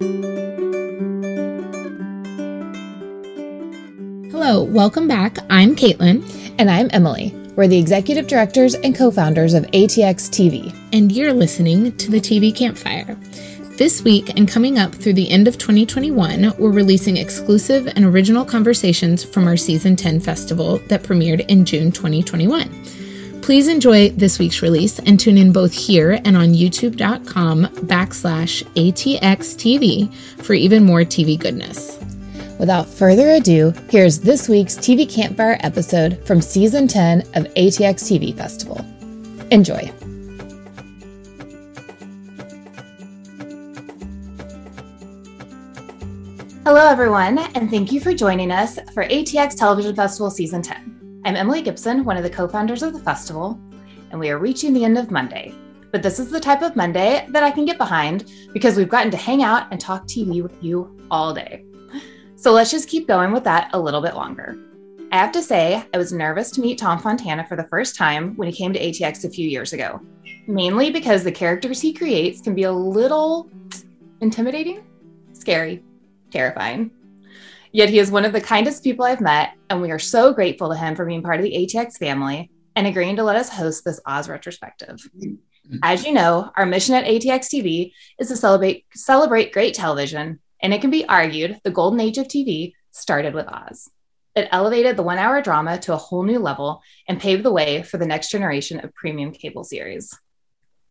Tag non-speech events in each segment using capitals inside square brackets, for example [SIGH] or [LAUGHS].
Hello, welcome back. I'm Caitlin. And I'm Emily. We're the executive directors and co founders of ATX TV. And you're listening to the TV Campfire. This week and coming up through the end of 2021, we're releasing exclusive and original conversations from our Season 10 festival that premiered in June 2021. Please enjoy this week's release and tune in both here and on youtube.com backslash ATXTV for even more TV goodness. Without further ado, here's this week's TV Campfire episode from Season 10 of ATX TV Festival. Enjoy. Hello, everyone, and thank you for joining us for ATX Television Festival Season 10. I'm Emily Gibson, one of the co founders of the festival, and we are reaching the end of Monday. But this is the type of Monday that I can get behind because we've gotten to hang out and talk TV with you all day. So let's just keep going with that a little bit longer. I have to say, I was nervous to meet Tom Fontana for the first time when he came to ATX a few years ago, mainly because the characters he creates can be a little intimidating, scary, terrifying. Yet he is one of the kindest people I've met, and we are so grateful to him for being part of the ATX family and agreeing to let us host this Oz retrospective. As you know, our mission at ATX TV is to celebrate celebrate great television, and it can be argued the golden age of TV started with Oz. It elevated the one hour drama to a whole new level and paved the way for the next generation of premium cable series.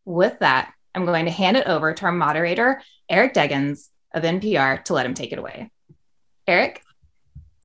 With that, I'm going to hand it over to our moderator, Eric Deggans, of NPR to let him take it away. Eric?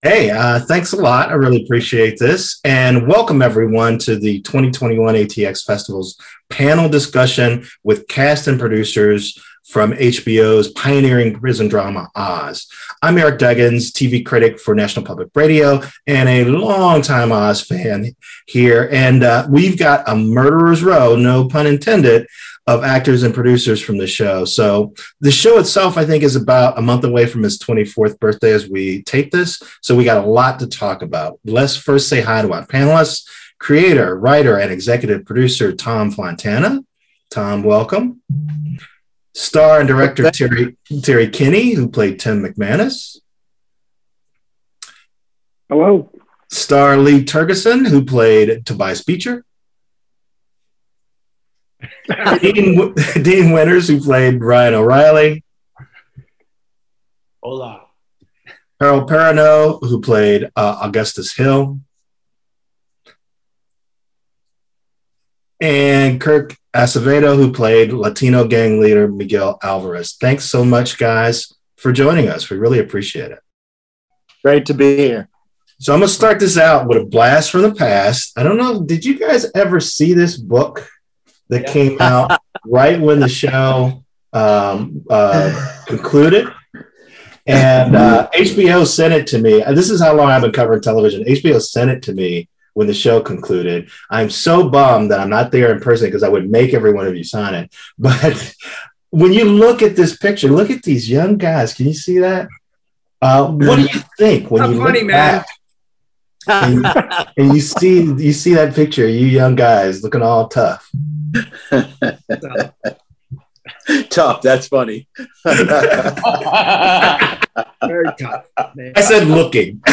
Hey, uh, thanks a lot. I really appreciate this. And welcome everyone to the 2021 ATX Festival's panel discussion with cast and producers from HBO's pioneering prison drama Oz. I'm Eric Deggans, TV critic for National Public Radio and a longtime Oz fan here. And uh, we've got a murderer's row, no pun intended, of actors and producers from the show. So the show itself, I think, is about a month away from his 24th birthday as we tape this. So we got a lot to talk about. Let's first say hi to our panelists, creator, writer, and executive producer Tom Fontana. Tom, welcome. Star and director Terry Terry Kinney, who played Tim McManus. Hello. Star Lee Tergesen, who played Tobias Beecher. [LAUGHS] Dean, Dean Winters, who played Ryan O'Reilly. Hola. Harold Perrineau, who played uh, Augustus Hill. And Kirk Acevedo, who played Latino gang leader Miguel Alvarez. Thanks so much, guys, for joining us. We really appreciate it. Great to be here. So I'm going to start this out with a blast from the past. I don't know, did you guys ever see this book? that yeah. came out [LAUGHS] right when the show um, uh, concluded. And uh, HBO sent it to me. This is how long I've been covering television. HBO sent it to me when the show concluded. I'm so bummed that I'm not there in person because I would make every one of you sign it. [LAUGHS] But when you look at this picture, look at these young guys. Can you see that? Uh, what do you think when you funny, look man. back and, and you see you see that picture? You young guys looking all tough. [LAUGHS] [LAUGHS] tough. That's funny. Very tough. Man. I said looking. [LAUGHS] you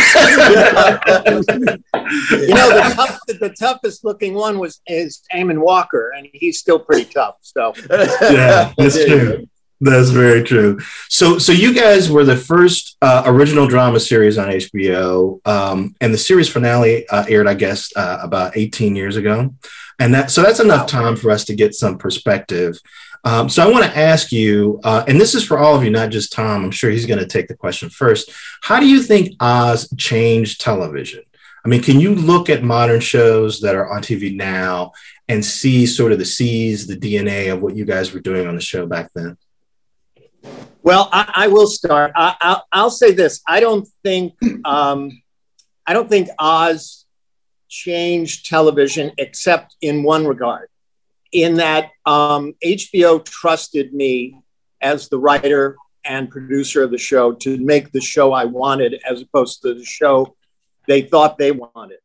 know, the, tough, the toughest looking one was is Eamonn Walker, and he's still pretty tough. So yeah, that's true. That's very true. So, so you guys were the first uh, original drama series on HBO, um, and the series finale uh, aired, I guess, uh, about 18 years ago. And that so that's enough time for us to get some perspective. Um, so I want to ask you, uh, and this is for all of you, not just Tom. I'm sure he's going to take the question first. How do you think Oz changed television? I mean, can you look at modern shows that are on TV now and see sort of the C's, the DNA of what you guys were doing on the show back then? Well, I, I will start. I, will say this: I don't think um, I don't think Oz changed television except in one regard, in that um, HBO trusted me as the writer and producer of the show to make the show I wanted as opposed to the show they thought they wanted.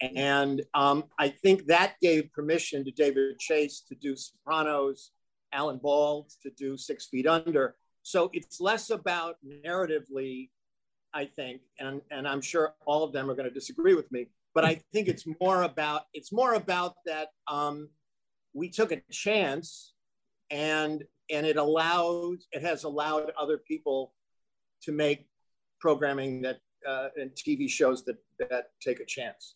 And um, I think that gave permission to David Chase to do Sopranos, Alan Ball to do Six Feet Under. So it's less about narratively, I think, and, and I'm sure all of them are going to disagree with me, but I think it's more about it's more about that um, we took a chance and and it allowed it has allowed other people to make programming that uh, and TV shows that that take a chance.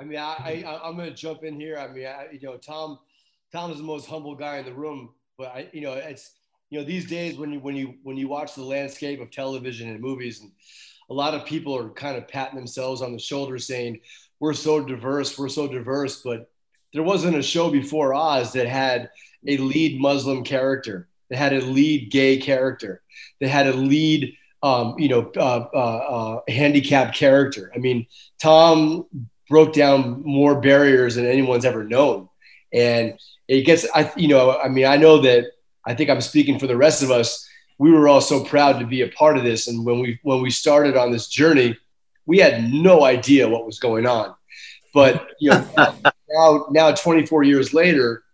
I mean, I, I I'm going to jump in here. I mean, I, you know, Tom Tom is the most humble guy in the room, but I you know it's you know these days when you when you when you watch the landscape of television and movies and a lot of people are kind of patting themselves on the shoulder saying we're so diverse we're so diverse but there wasn't a show before oz that had a lead muslim character that had a lead gay character that had a lead um, you know uh, uh, uh, handicapped character i mean tom broke down more barriers than anyone's ever known and it gets i you know i mean i know that I think I'm speaking for the rest of us. We were all so proud to be a part of this. And when we when we started on this journey, we had no idea what was going on. But you know, [LAUGHS] now now 24 years later,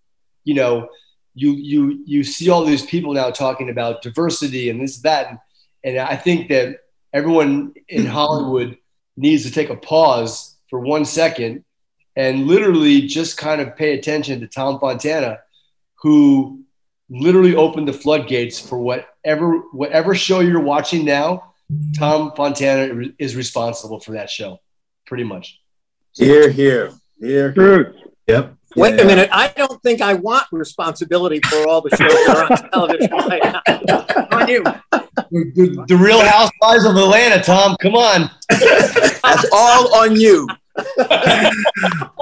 you know, you you you see all these people now talking about diversity and this that, and, and I think that everyone in [CLEARS THROAT] Hollywood needs to take a pause for one second and literally just kind of pay attention to Tom Fontana, who literally opened the floodgates for whatever whatever show you're watching now. Tom Fontana is responsible for that show, pretty much. Here, here, here. here. Yep. Wait yeah. a minute. I don't think I want responsibility for all the shows that are on television right now. on you. The, the, Real Housewives of Atlanta, Tom. Come on. That's all on you.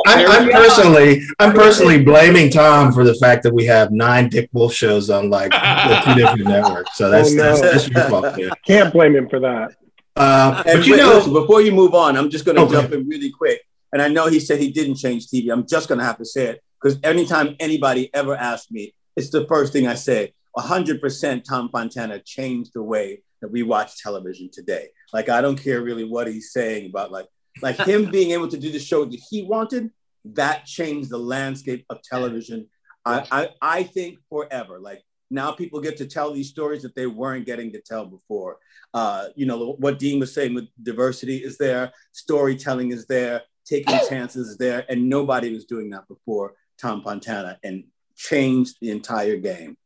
I'm, I'm personally, I'm personally blaming Tom for the fact that we have nine Dick Wolf shows on like the two different networks. So that's, oh, no. that's, that's your fault. Yeah. Can't blame him for that. Uh, but you wait, know, listen, before you move on, I'm just going to okay. jump in really quick. And I know he said he didn't change TV. I'm just going to have to say it because anytime anybody ever asks me, it's the first thing I say. 100% Tom Fontana changed the way that we watch television today. Like, I don't care really what he's saying about like like him [LAUGHS] being able to do the show that he wanted, that changed the landscape of television. I, I, I think forever. Like now people get to tell these stories that they weren't getting to tell before. Uh, you know, what Dean was saying with diversity is there, storytelling is there, taking chances there, and nobody was doing that before Tom Fontana and changed the entire game.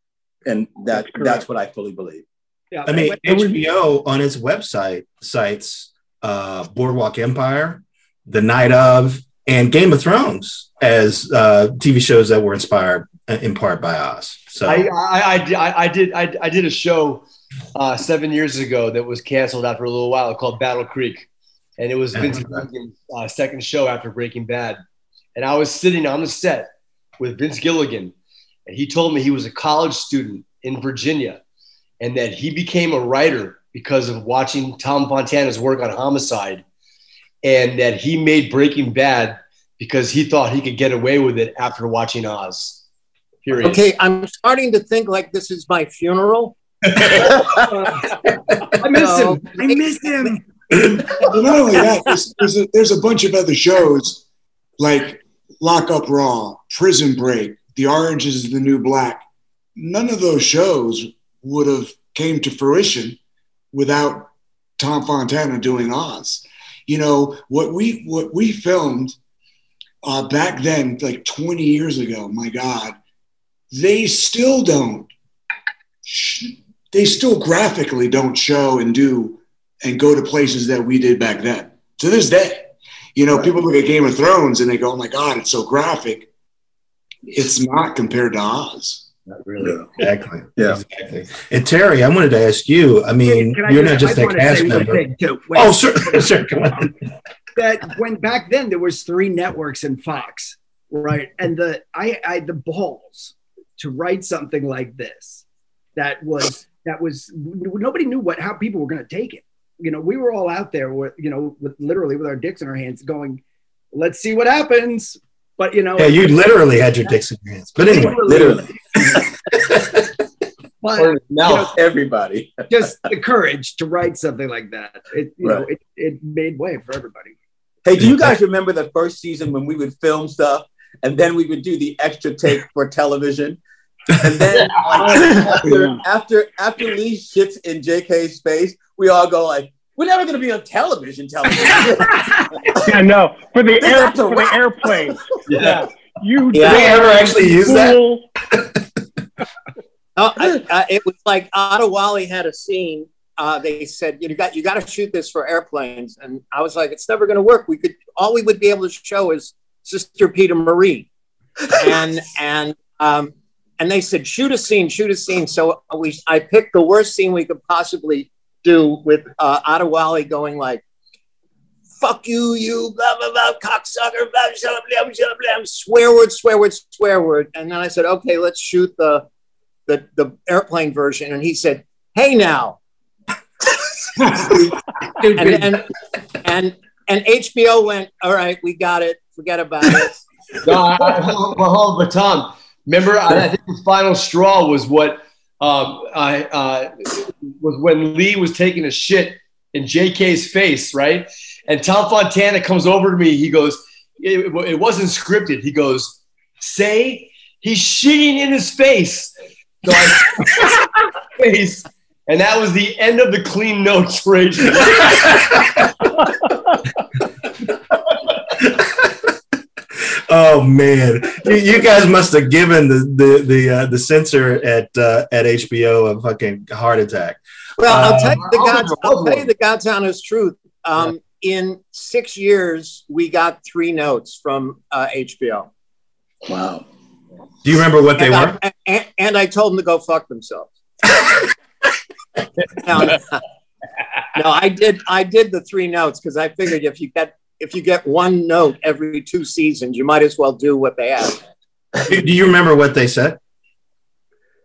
And that that's, that's what I fully believe. Yeah, I mean, HBO on its website cites uh, Boardwalk Empire, The Night of, and Game of Thrones as uh, TV shows that were inspired uh, in part by Oz. So I, I, I, I did I, I, did a show uh, seven years ago that was canceled after a little while called Battle Creek, and it was Vince Gilligan's uh, second show after Breaking Bad, and I was sitting on the set with Vince Gilligan, and he told me he was a college student in Virginia, and that he became a writer because of watching Tom Fontana's work on Homicide, and that he made Breaking Bad because he thought he could get away with it after watching Oz. Period. Okay, I'm starting to think like this is my funeral. [LAUGHS] I miss him. I miss him. But not only that, there's, there's, a, there's a bunch of other shows like Lock Up Raw, Prison Break, The Orange is the New Black. None of those shows would have came to fruition without Tom Fontana doing Oz. You know what we what we filmed uh, back then, like 20 years ago. My God, they still don't. They still graphically don't show and do and go to places that we did back then. To this day, you know, people look at Game of Thrones and they go, "Oh my God, it's so graphic." It's not compared to Oz. Not really. Exactly. Yeah. Exactly. And Terry, I wanted to ask you. I mean, I you're just, not just a cast member. Oh, sir, [LAUGHS] sir, Come on. That when back then there was three networks in Fox, right? And the I, I the balls to write something like this. That was that was nobody knew what how people were going to take it. You know, we were all out there with you know with literally with our dicks in our hands, going, "Let's see what happens." But you know, yeah, you literally had your dicks in your hands. But anyway, literally. [LAUGHS] but, or now know, everybody. [LAUGHS] just the courage to write something like that. It you right. know it, it made way for everybody. Hey, do you guys remember the first season when we would film stuff and then we would do the extra take for television? And then [LAUGHS] like, after, after after Lee sits in JK's face, we all go like, "We're never going to be on television." Television. [LAUGHS] [LAUGHS] yeah, no, for the air, for the airplane. Yeah. yeah. You yeah. they ever actually use that? oh, I, I, it was like Adewale had a scene. Uh, they said you got you got to shoot this for airplanes, and I was like, it's never going to work. We could all we would be able to show is Sister Peter Marie, and and um, and they said shoot a scene, shoot a scene. So we I picked the worst scene we could possibly do with uh, Adewale going like fuck you, you, blah, blah, blah, cocksucker, blah, blah, blah, blah, blah, swear word, swear word, swear word. And then I said, okay, let's shoot the, the, the airplane version. And he said, hey now. [LAUGHS] and, and, and, and HBO went, all right, we got it. Forget about it. [LAUGHS] no, I, I, hold, hold, but Tom, remember, I, I think the final straw was what um, I uh, was when Lee was taking a shit in JK's face, right? And Tom Fontana comes over to me. He goes, it, it wasn't scripted. He goes, say he's shitting in his face. So I, [LAUGHS] face. And that was the end of the clean notes for [LAUGHS] oh man, you, you, guys must have given the the the, uh, the censor at uh, at HBO a fucking heart attack. Well, I'll tell you the God's, I'll tell you the God's honest truth. Um, in six years, we got three notes from uh, HBO. Wow. Do you remember what they and were? I, and, and, I told them to go fuck themselves. [LAUGHS] no, no, [LAUGHS] no, I did. I did the three notes because I figured if you get if you get one note every two seasons, you might as well do what they ask. [LAUGHS] Do you remember what they said?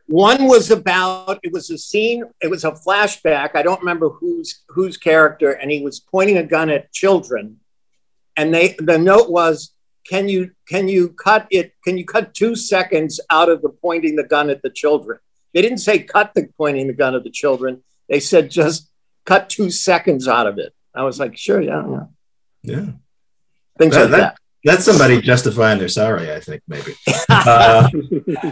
One was about it was a scene, it was a flashback. I don't remember whose whose character, and he was pointing a gun at children. And they the note was, Can you can you cut it? Can you cut two seconds out of the pointing the gun at the children? They didn't say cut the pointing the gun at the children. They said just cut two seconds out of it. I was like, sure, yeah, yeah. Yeah. Things that, like that. that that's somebody justifying their sorry, I think maybe. [LAUGHS] Uh,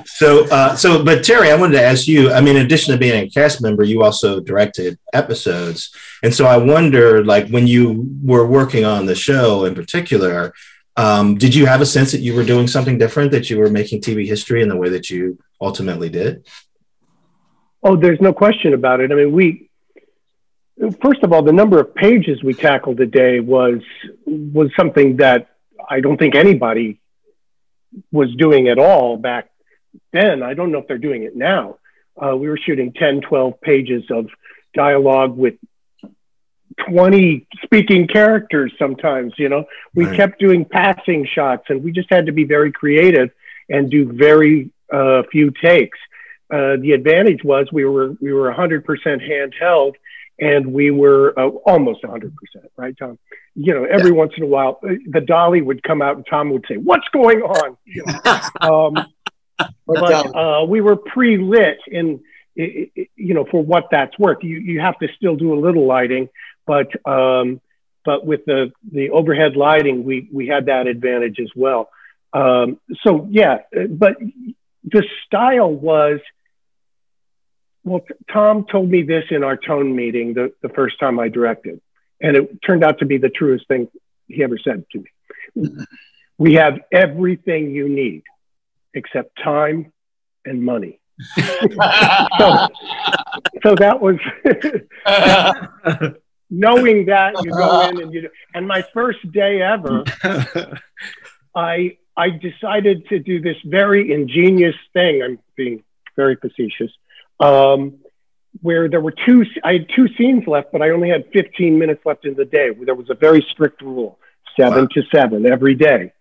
so, uh, so, but Terry, I wanted to ask you. I mean, in addition to being a cast member, you also directed episodes, and so I wonder, like, when you were working on the show in particular, um, did you have a sense that you were doing something different, that you were making TV history in the way that you ultimately did? Oh, there's no question about it. I mean, we first of all, the number of pages we tackled a day was was something that I don't think anybody was doing at all back then. I don't know if they're doing it now. Uh, we were shooting 10, 12 pages of dialogue with 20 speaking characters sometimes, you know. We right. kept doing passing shots and we just had to be very creative and do very uh, few takes. Uh, the advantage was we were we were 100% handheld and we were uh, almost 100%, right, Tom? you know, every yeah. once in a while, uh, the dolly would come out and Tom would say, "What's going on?" You know? um, [LAUGHS] but uh, we were pre-lit in, you know, for what that's worth. You you have to still do a little lighting, but um, but with the the overhead lighting, we we had that advantage as well. Um, so yeah, uh, but the style was. Well, Tom told me this in our tone meeting the, the first time I directed and it turned out to be the truest thing he ever said to me. We have everything you need except time and money. so, so that was [LAUGHS] knowing that you go in and you and my first day ever I I decided to do this very ingenious thing. I'm being very facetious. Um, where there were two, I had two scenes left, but I only had 15 minutes left in the day. There was a very strict rule, seven wow. to seven every day.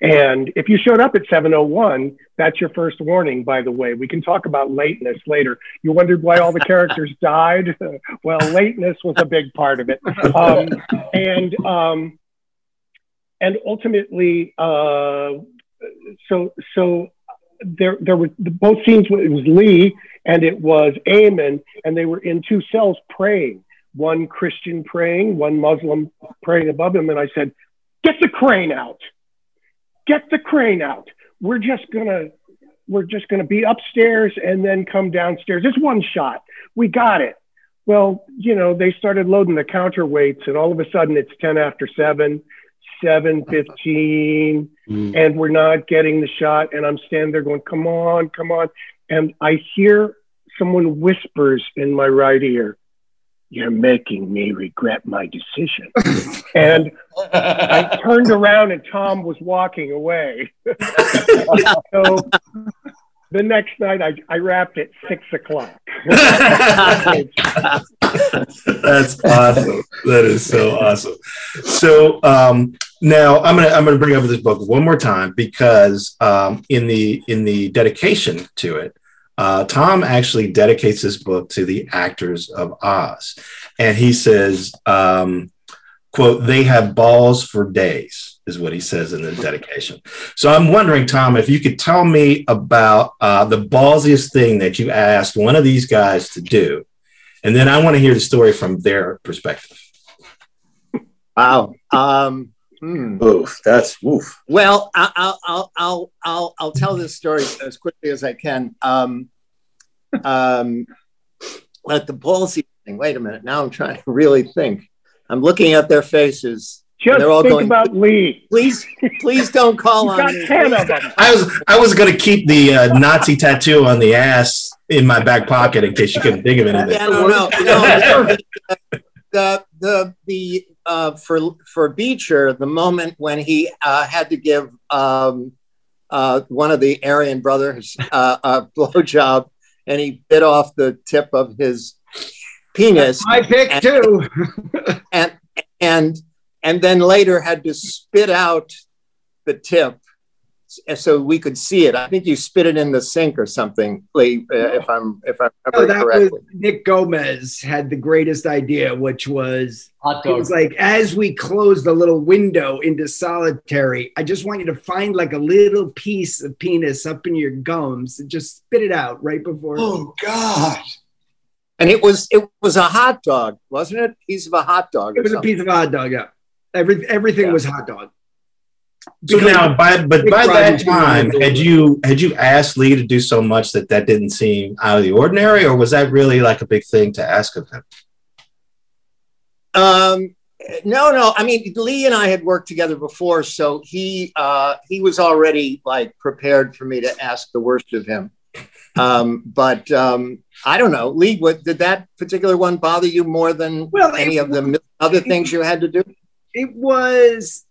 And if you showed up at 7:01, that's your first warning. By the way, we can talk about lateness later. You wondered why all the characters [LAUGHS] died. [LAUGHS] well, lateness was a big part of it. Um, and um, and ultimately, uh, so so there there were both scenes. It was Lee and it was Eamonn, and they were in two cells praying. One Christian praying, one Muslim praying above him. And I said, "Get the crane out! Get the crane out! We're just gonna we're just to be upstairs and then come downstairs. It's one shot. We got it. Well, you know, they started loading the counterweights, and all of a sudden it's 10 after 7, 7 15, mm. and we're not getting the shot. And I'm standing there going, come on, come on. And I hear someone whispers in my right ear, You're making me regret my decision. [LAUGHS] and I [LAUGHS] turned around, and Tom was walking away. [LAUGHS] so the next night I, I wrapped at six o'clock. [LAUGHS] That's awesome. That is so awesome. So um, now I'm gonna I'm gonna bring up this book one more time because um, in the in the dedication to it, uh, Tom actually dedicates this book to the actors of Oz, and he says, um, "quote They have balls for days." Is what he says in the dedication. So I'm wondering, Tom, if you could tell me about uh, the ballsiest thing that you asked one of these guys to do, and then I want to hear the story from their perspective. Wow. Um, hmm. Oof, that's oof. Well, I'll, I'll, I'll, I'll, I'll tell this story as quickly as I can. Um, um, at the ballsy thing. Wait a minute. Now I'm trying to really think. I'm looking at their faces just they're all think going, about Lee. Please, please don't call [LAUGHS] on me. Ten of them. I was I was going to keep the uh, Nazi tattoo on the ass in my back pocket in case you couldn't think of anything. Yeah, no, no, no. the the the uh, for for Beecher, the moment when he uh, had to give um, uh, one of the Aryan brothers uh, a blowjob, and he bit off the tip of his penis. I pick and, too. and and and then later had to spit out the tip so we could see it. I think you spit it in the sink or something, Lee, uh, if I'm if I remember no, correctly. Was, Nick Gomez had the greatest idea, which was it was like as we close the little window into solitary, I just want you to find like a little piece of penis up in your gums and just spit it out right before. Oh God! And it was it was a hot dog, wasn't it? Piece of a hot dog. It was something. a piece of a hot dog. Yeah. Every, everything yeah. was hot dog. So now, by but by that time, had you had you asked Lee to do so much that that didn't seem out of the ordinary, or was that really like a big thing to ask of him? Um, no, no. I mean, Lee and I had worked together before, so he uh, he was already like prepared for me to ask the worst of him. Um, but um, I don't know, Lee. What did that particular one bother you more than well, any it, of the other things you had to do? It was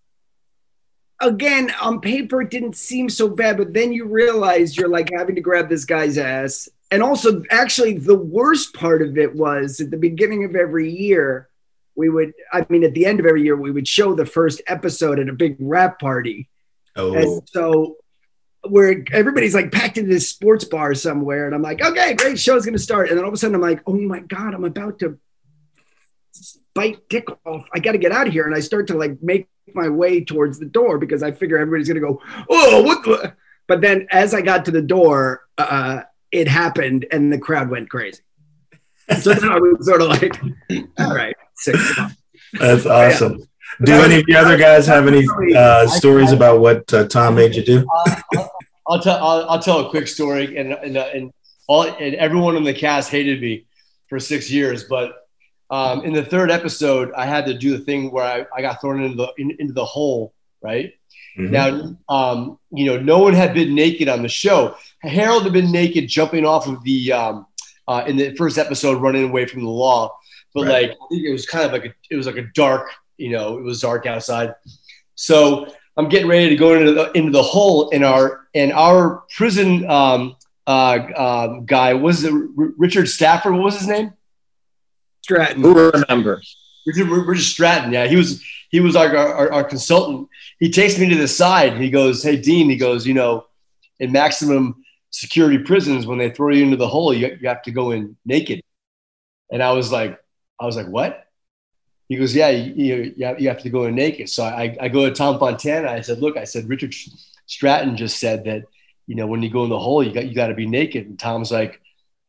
again on paper it didn't seem so bad but then you realize you're like having to grab this guy's ass. And also actually the worst part of it was at the beginning of every year we would i mean at the end of every year we would show the first episode at a big wrap party. Oh. And so where everybody's like packed into this sports bar somewhere and i'm like okay great show's gonna start. And then all of a sudden i'm like oh my god i'm about to bite dick off. I got to get out of here. And I start to like make my way towards the door because I figure everybody's going to go, oh, what? The? But then as I got to the door, uh, it happened and the crowd went crazy. So then I was sort of like, [LAUGHS] all right, six. That's awesome. Yeah. Do any of the other guys have any uh, stories about what uh, Tom made you do? I'll, I'll tell. I'll, I'll, tell a quick story, and and, uh, and all and everyone in the cast hated me for six years, but um, in the third episode, I had to do the thing where I, I got thrown into the in, into the hole. Right mm-hmm. now, um, you know, no one had been naked on the show. Harold had been naked, jumping off of the um, uh, in the first episode, running away from the law. But right. like, I think it was kind of like a, it was like a dark, you know, it was dark outside. So I'm getting ready to go into the into the hole in our in our prison um, uh, um, guy was it Richard Stafford? What was his name? Stratton. Who remembers? Richard, Richard Stratton. Yeah, he was he was our, our, our consultant. He takes me to the side. He goes, "Hey, Dean." He goes, "You know, in maximum security prisons, when they throw you into the hole, you, you have to go in naked." And I was like, I was like, "What?" He goes, "Yeah, you, you, have, you have to go in naked." So I, I go to Tom Fontana. I said, "Look," I said, "Richard Stratton just said that, you know, when you go in the hole, you got you got to be naked." And Tom's like,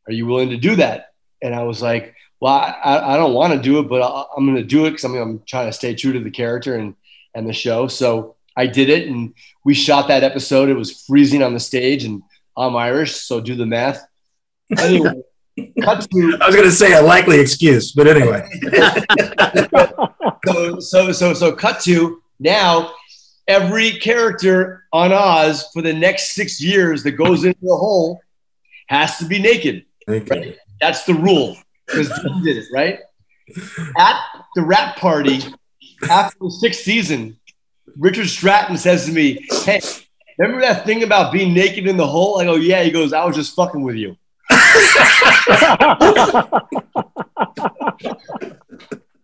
"Are you willing to do that?" And I was like, well, I, I don't want to do it, but I, am going to do it because I'm, I'm trying to stay true to the character and, and the show. So I did it and we shot that episode. It was freezing on the stage and I'm Irish, so do the math. Anyway, [LAUGHS] to. I was going to say a likely excuse, but anyway. [LAUGHS] so, so, so, so, cut to now. Every character on Oz for the next six years that goes into the hole has to be naked. Right? That's the rule because Jim did it, right? At the wrap party after the sixth season, Richard Stratton says to me, Hey, remember that thing about being naked in the hole? I go, Yeah. He goes, I was just fucking with you.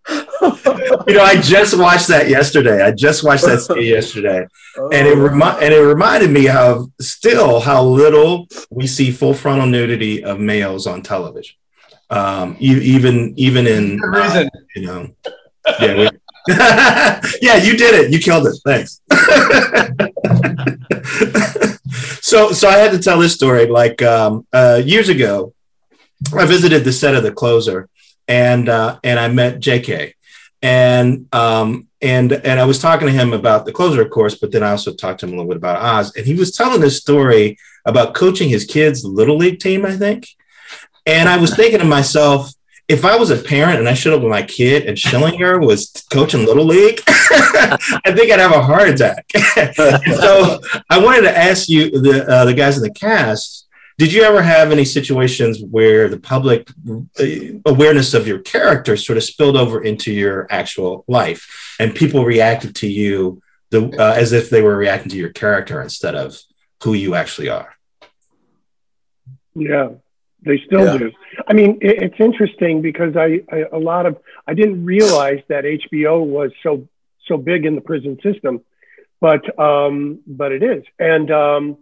you know, I just watched that yesterday. I just watched that yesterday, and it remi- and it reminded me of still how little we see full frontal nudity of males on television. Um, even even in uh, you know, yeah, we, [LAUGHS] yeah, you did it. You killed it. Thanks. [LAUGHS] so so I had to tell this story. Like um, uh, years ago, I visited the set of the closer and uh, and I met J.K. and um, and and I was talking to him about the closer, of course, but then I also talked to him a little bit about Oz, and he was telling this story about coaching his kids' little league team, I think. And I was thinking to myself, if I was a parent and I showed up with my kid and Schillinger was coaching little league, [LAUGHS] I think I'd have a heart attack. [LAUGHS] so I wanted to ask you, the uh, the guys in the cast, did you ever have any situations where the public uh, awareness of your character sort of spilled over into your actual life and people reacted to you the, uh, as if they were reacting to your character instead of who you actually are? Yeah, they still yeah. do. I mean, it, it's interesting because I, I a lot of I didn't realize that HBO was so so big in the prison system, but um, but it is, and um,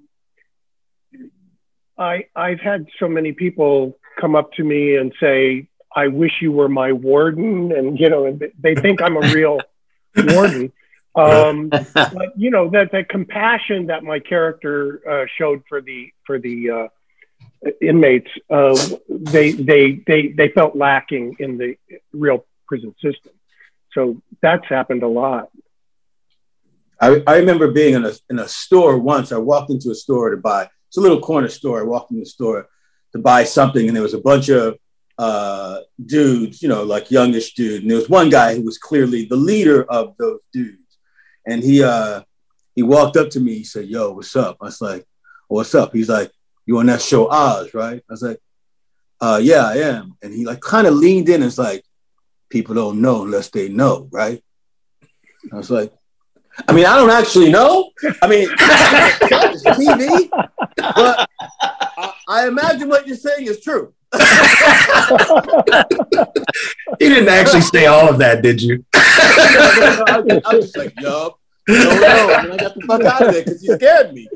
I I've had so many people come up to me and say, "I wish you were my warden," and you know, and they think I'm a real [LAUGHS] warden. Um, [LAUGHS] but you know that that compassion that my character uh, showed for the for the uh, inmates, uh, they they they they felt lacking in the real prison system. So that's happened a lot. I, I remember being in a in a store once. I walked into a store to buy it's a little corner store. I walked in the store to buy something, and there was a bunch of uh, dudes, you know, like youngish dude, and there was one guy who was clearly the leader of those dudes, and he uh, he walked up to me. He said, "Yo, what's up?" I was like, "What's up?" He's like, "You on that show Oz, right?" I was like, uh, "Yeah, I am." And he like kind of leaned in and was like, "People don't know unless they know, right?" I was like, I mean, I don't actually know. I mean, [LAUGHS] TV, but I, I imagine what you're saying is true. [LAUGHS] you didn't actually say all of that, did you? [LAUGHS] I, was, just like, yup. No, no. I, I got the fuck out of there because you scared me.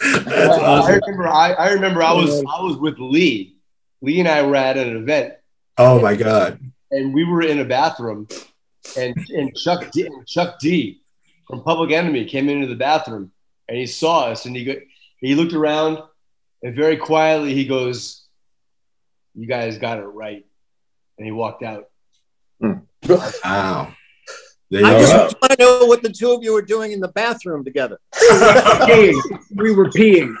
awesome. I remember. I, I remember. I was. I was with Lee. Lee and I were at an event. Oh my god! And we were in a bathroom, and and Chuck D, Chuck D from Public Enemy came into the bathroom and he saw us and he go, he looked around and very quietly he goes, "You guys got it right," and he walked out. Hmm. Wow. I just want to know what the two of you were doing in the bathroom together. [LAUGHS] we were peeing.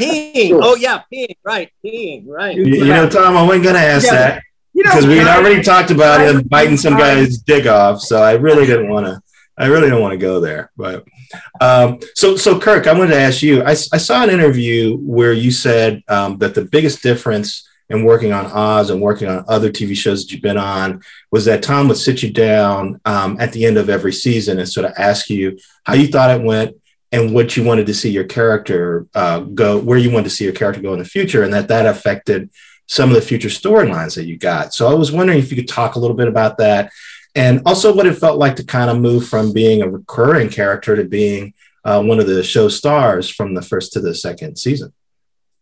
Peeing. Oh yeah, peeing. Right, peeing. Right. You, you know, Tom, I wasn't going to ask yeah. that you know, because we had already talked about him biting some guy's dick off, so I really didn't want to. I really don't want to go there, but um, so so Kirk, I wanted to ask you. I, I saw an interview where you said um, that the biggest difference in working on Oz and working on other TV shows that you've been on was that Tom would sit you down um, at the end of every season and sort of ask you how you thought it went and what you wanted to see your character uh, go, where you wanted to see your character go in the future, and that that affected some of the future storylines that you got. So I was wondering if you could talk a little bit about that and also what it felt like to kind of move from being a recurring character to being uh, one of the show stars from the first to the second season.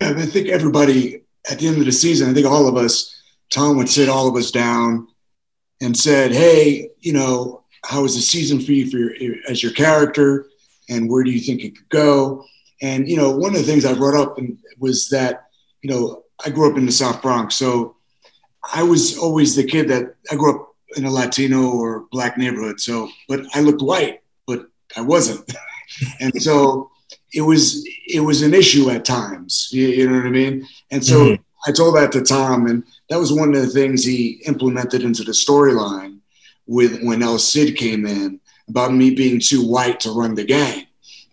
I think everybody at the end of the season, I think all of us, Tom would sit all of us down and said, "Hey, you know, how was the season for you for your, as your character, and where do you think it could go?" And you know, one of the things I brought up was that you know I grew up in the South Bronx, so I was always the kid that I grew up in a Latino or black neighborhood. So, but I looked white, but I wasn't. [LAUGHS] and so, it was it was an issue at times. You, you know what I mean? And so mm-hmm. I told that to Tom, and that was one of the things he implemented into the storyline with when El Cid came in about me being too white to run the gang.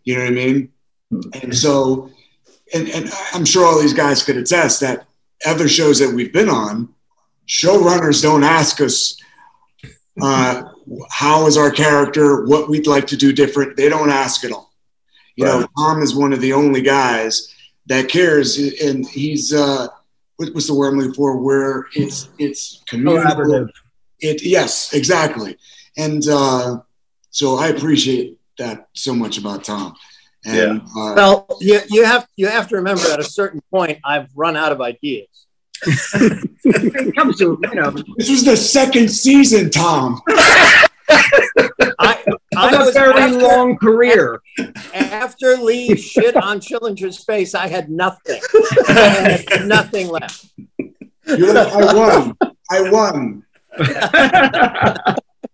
You know what I mean? And so, and, and I'm sure all these guys could attest that other shows that we've been on, showrunners don't ask us uh, how is our character, what we'd like to do different. They don't ask at all. You right. know, Tom is one of the only guys that cares, and he's uh, what was the word I'm looking for? Where it's it's communal. It yes, exactly, and uh, so I appreciate that so much about Tom. And, yeah. Uh, well, you, you have you have to remember at a certain point, I've run out of ideas. it comes to you know. This was the second season, Tom. [LAUGHS] I, I was a very after, long [LAUGHS] career. After Lee [LAUGHS] shit on Schillinger's face, I had nothing. I [LAUGHS] had nothing left. You're like, I won. I won.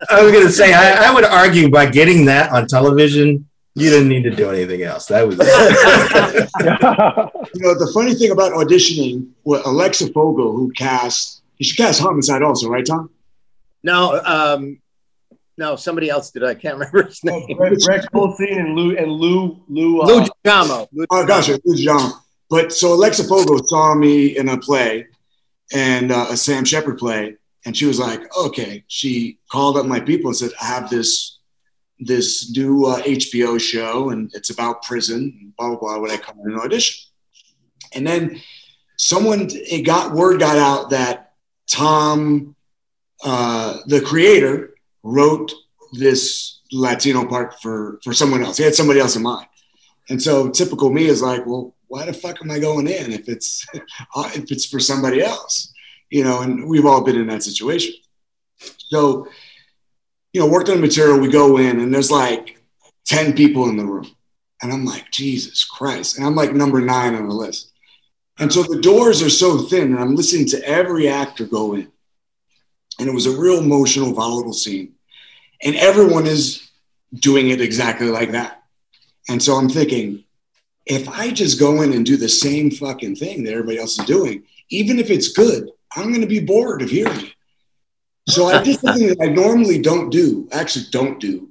I was going to say, I, I, would argue by getting that on television, you didn't need to do anything else. That was. you know, the funny thing about auditioning, with Alexa Fogel, who cast, she cast Homicide also, right, Tom? No, um, no, somebody else did. I can't [LAUGHS] remember his oh, name. Oh, Rex Goldstein and Lou and Lou Lou. Uh, Lou DiGiaimo. Oh, gotcha, Lou DiGiaimo. But so Alexa Fogel saw me in a play, and uh, a Sam Shepard play, and she was like, "Okay." She called up my people and said, "I have this this new uh, HBO show, and it's about prison. Blah blah blah. Would I come in an audition?" And then someone it got word got out that Tom, uh, the creator, wrote this Latino part for for someone else. He had somebody else in mind. And so typical me is like, well, why the fuck am I going in if it's [LAUGHS] if it's for somebody else? You know, and we've all been in that situation. So, you know, worked on material, we go in and there's like 10 people in the room. And I'm like, Jesus Christ. And I'm like number nine on the list. And so the doors are so thin, and I'm listening to every actor go in. And it was a real emotional, volatile scene. And everyone is doing it exactly like that. And so I'm thinking, if I just go in and do the same fucking thing that everybody else is doing, even if it's good, I'm going to be bored of hearing it. So I did something that I normally don't do, actually don't do,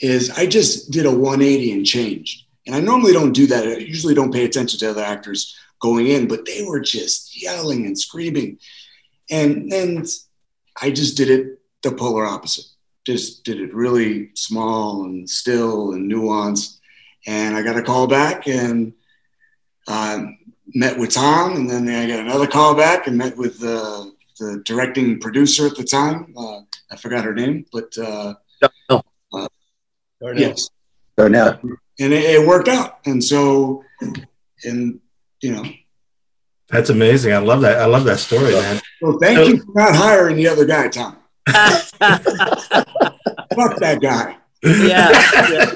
is I just did a 180 and changed. And I normally don't do that. I usually don't pay attention to other actors going in, but they were just yelling and screaming. And then I just did it the polar opposite just did it really small and still and nuanced. And I got a call back and uh, met with Tom, and then I got another call back and met with uh, the directing producer at the time. Uh, I forgot her name, but uh, Darnell. Uh, yes, Darnell. And it, it worked out. And so, and you know, that's amazing. I love that. I love that story, man. Well, thank so, you for not hiring the other guy, Tom. [LAUGHS] Fuck that guy. Yeah. yeah.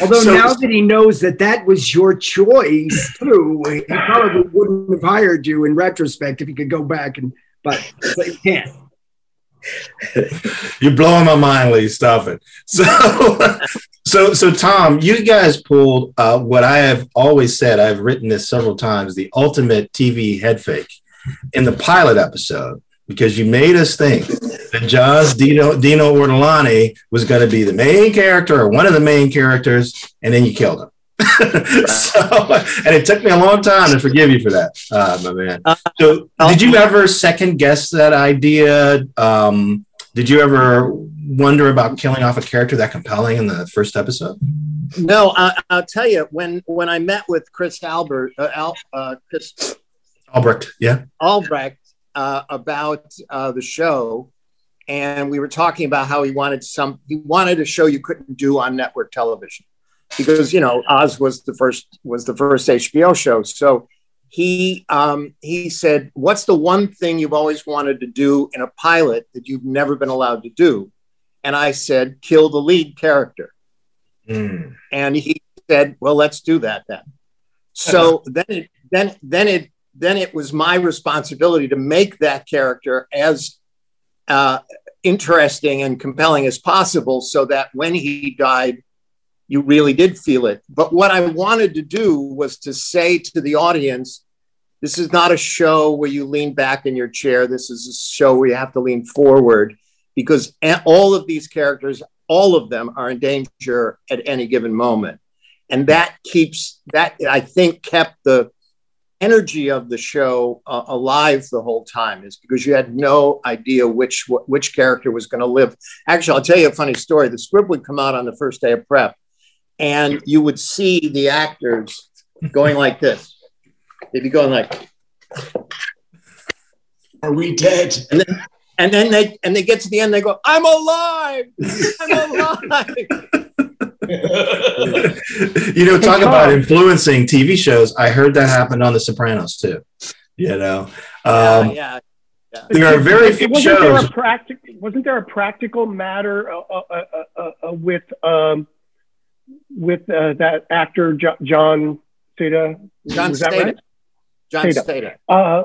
Although so, now that he knows that that was your choice too, he probably wouldn't have hired you in retrospect if he could go back and, but, but he can't. You're blowing my mind, Lee. Stop it. So, so, so, Tom, you guys pulled uh, what I have always said. I've written this several times: the ultimate TV head fake in the pilot episode because you made us think that Joz Dino, Dino Ortolani was going to be the main character or one of the main characters, and then you killed him. [LAUGHS] so, and it took me a long time to forgive you for that, uh, my man. Uh, so, did you ever second guess that idea? Um, did you ever wonder about killing off a character that compelling in the first episode? No, I, will tell you when when I met with Chris Albert, uh, Al, uh, Chris Albrecht, yeah, Albrecht, uh, about uh, the show, and we were talking about how he wanted some. He wanted a show you couldn't do on network television because you know Oz was the first was the first HBO show. So he um, he said, "What's the one thing you've always wanted to do in a pilot that you've never been allowed to do?" And I said, "Kill the lead character." Mm. And he said, "Well, let's do that then." So [LAUGHS] then it then then it then it was my responsibility to make that character as uh, interesting and compelling as possible so that when he died, you really did feel it. But what I wanted to do was to say to the audience, this is not a show where you lean back in your chair. This is a show where you have to lean forward because all of these characters, all of them are in danger at any given moment. And that keeps that, I think, kept the energy of the show uh, alive the whole time is because you had no idea which which character was going to live. Actually, I'll tell you a funny story. The script would come out on the first day of prep, and you would see the actors going like this. They'd be going like, "Are we dead?" And then, and then they and they get to the end. They go, "I'm alive! I'm alive!" [LAUGHS] you know, talk about influencing TV shows. I heard that happened on The Sopranos too. You know, um, yeah, yeah, there are very few wasn't shows. There a practic- wasn't there a practical matter uh, uh, uh, uh with um, with uh, that actor jo- John Seda? John Statham. Right? John Statham. Uh,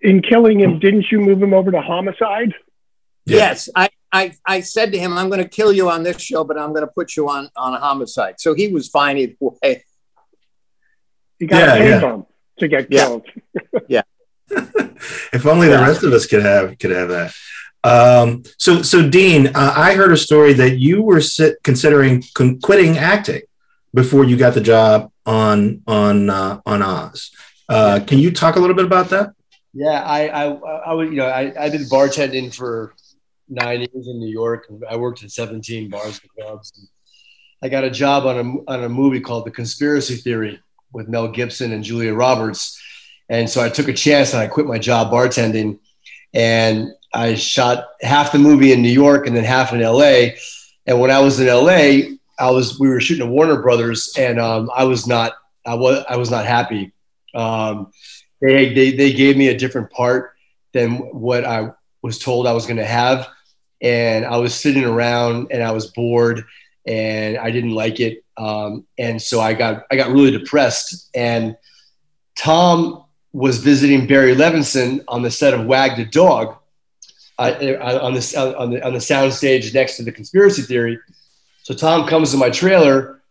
in killing him, didn't you move him over to homicide? Yes, I, I, I said to him, I'm going to kill you on this show, but I'm going to put you on, on a homicide. So he was fine either way. You got yeah, yeah. to get killed. [LAUGHS] yeah. if only the rest of us could have could have that. Um, so, so Dean, uh, I heard a story that you were sit, considering con- quitting acting before you got the job on on uh, on Oz. Uh, can you talk a little bit about that? Yeah, I I, I would you know I, I did bartending for nine years in New York. I worked in 17 bars and clubs. I got a job on a, on a movie called The Conspiracy Theory with Mel Gibson and Julia Roberts. And so I took a chance and I quit my job bartending. And I shot half the movie in New York and then half in LA. And when I was in LA, I was we were shooting at Warner Brothers, and um, I was not I was I was not happy. Um, they, they they gave me a different part than what I was told I was going to have. And I was sitting around and I was bored and I didn't like it. Um, and so I got, I got really depressed. And Tom was visiting Barry Levinson on the set of Wag the Dog uh, on, the, on, the, on the sound stage next to the conspiracy theory. So Tom comes to my trailer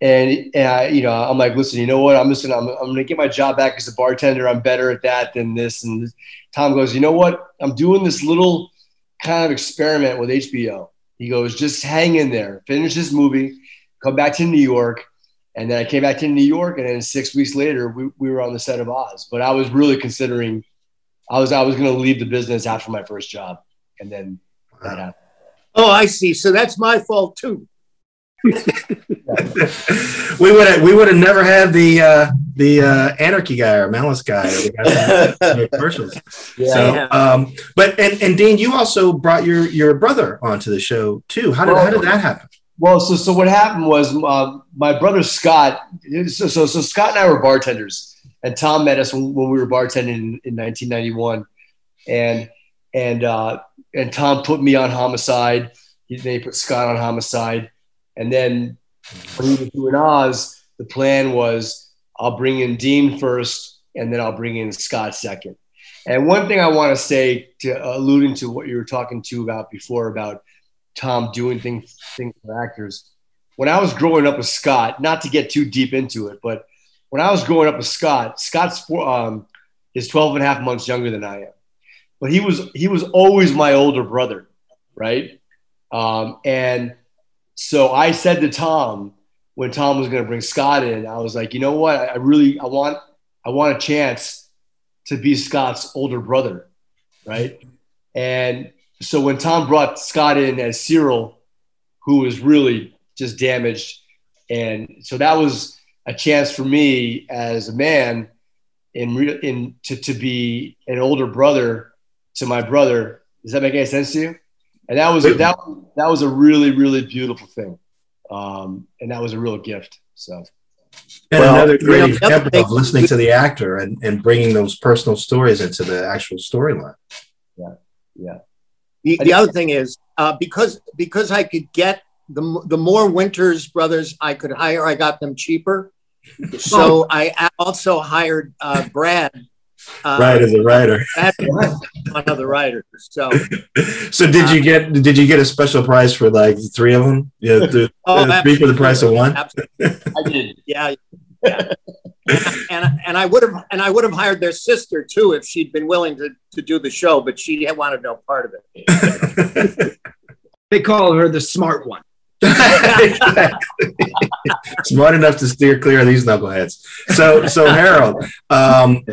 and, and I, you know, I'm like, listen, you know what? I'm just gonna, I'm, I'm gonna get my job back as a bartender. I'm better at that than this. And Tom goes, you know what? I'm doing this little kind of experiment with HBO. He goes, just hang in there, finish this movie, come back to New York. And then I came back to New York, and then six weeks later, we, we were on the set of Oz. But I was really considering, I was I was going to leave the business after my first job, and then that happened. Oh, I see. So that's my fault too. [LAUGHS] we would have we would have never had the uh, the uh, anarchy guy or malice guy or commercials. Yeah, so, um, but and and Dean, you also brought your your brother onto the show too. How did well, how did that happen? Well, so so what happened was uh, my brother Scott. So, so so Scott and I were bartenders, and Tom met us when, when we were bartending in, in 1991, and and uh, and Tom put me on homicide. They put Scott on homicide and then when he was doing Oz, the plan was I'll bring in Dean first, and then I'll bring in Scott second. And one thing I want to say, to uh, alluding to what you were talking to about before about Tom doing things things for actors. When I was growing up with Scott, not to get too deep into it, but when I was growing up with Scott, Scott's um, is 12 and a half months younger than I am, but he was he was always my older brother, right? Um, and so I said to Tom when Tom was going to bring Scott in, I was like, you know what? I really, I want, I want a chance to be Scott's older brother, right? And so when Tom brought Scott in as Cyril, who was really just damaged, and so that was a chance for me as a man in in to, to be an older brother to my brother. Does that make any sense to you? And that was that that was a really really beautiful thing, um, and that was a real gift. So. And well, another great example of listening to the actor and, and bringing those personal stories into the actual storyline. Yeah, yeah. The, the other thing is uh, because because I could get the the more Winters brothers I could hire, I got them cheaper. [LAUGHS] So I also hired uh, Brad Uh, right, as a writer. one [LAUGHS] of the writers. So, so did you get did you get a special prize for like three of them? Yeah, [LAUGHS] th- oh, three for the price of one. Absolutely. [LAUGHS] I did. Yeah, yeah. And, and, and I would have and I would have hired their sister too if she'd been willing to to do the show, but she wanted no part of it. they call her the smart one. Smart enough to steer clear of these knuckleheads. So, so Harold, um,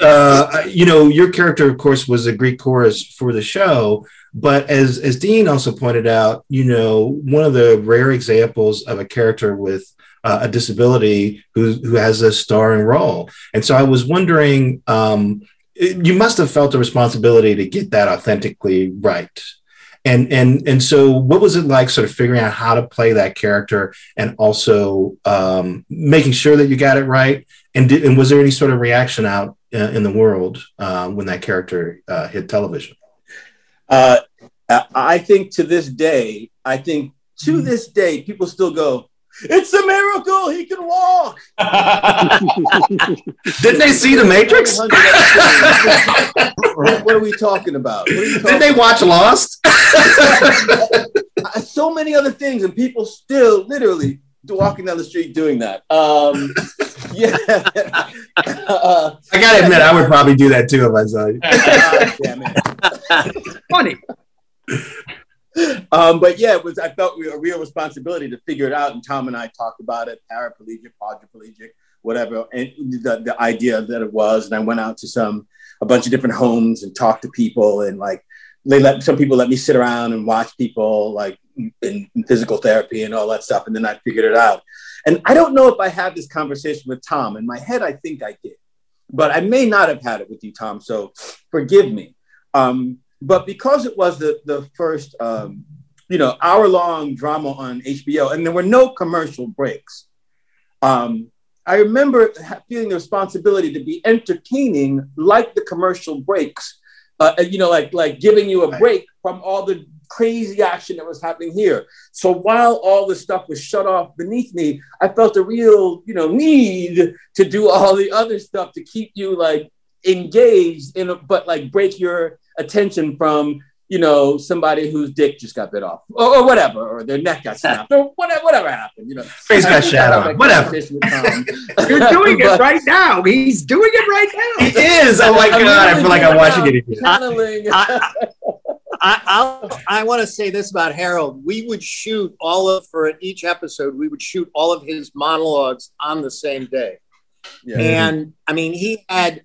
uh, you know, your character, of course, was a Greek chorus for the show. But as as Dean also pointed out, you know, one of the rare examples of a character with uh, a disability who who has a starring role. And so I was wondering, um, you must have felt a responsibility to get that authentically right and and and so what was it like sort of figuring out how to play that character and also um, making sure that you got it right? And did, and was there any sort of reaction out uh, in the world uh, when that character uh, hit television? Uh, i think to this day i think to this day people still go it's a miracle he can walk. [LAUGHS] Didn't they see the Matrix? what are we talking about? Talking Did they watch Lost? [LAUGHS] so many other things, and people still literally walking down the street doing that. Um, [LAUGHS] yeah. Uh, I gotta admit, I would probably do that too if I saw you. Uh, Funny um, but yeah, it was. I felt a real responsibility to figure it out, and Tom and I talked about it, paraplegic, quadriplegic, whatever, and the, the idea that it was. And I went out to some a bunch of different homes and talked to people, and like they let some people let me sit around and watch people like in, in physical therapy and all that stuff, and then I figured it out. And I don't know if I had this conversation with Tom. In my head, I think I did, but I may not have had it with you, Tom. So forgive me. Um, but because it was the the first um, you know hour long drama on HBO, and there were no commercial breaks. Um, I remember feeling the responsibility to be entertaining, like the commercial breaks. Uh, you know, like like giving you a break from all the crazy action that was happening here. So while all the stuff was shut off beneath me, I felt a real, you know, need to do all the other stuff to keep you like engaged in, a, but like break your attention from you know somebody whose dick just got bit off or, or whatever or their neck got snapped or whatever, whatever happened you know. Face got shot on. whatever. [LAUGHS] you're doing it right now. He's doing it right now. He is. Oh my [LAUGHS] god I, feel like I'm watching it I, I, I, I want to say this about Harold. We would shoot all of for each episode. We would shoot all of his monologues on the same day, yeah. and I mean he had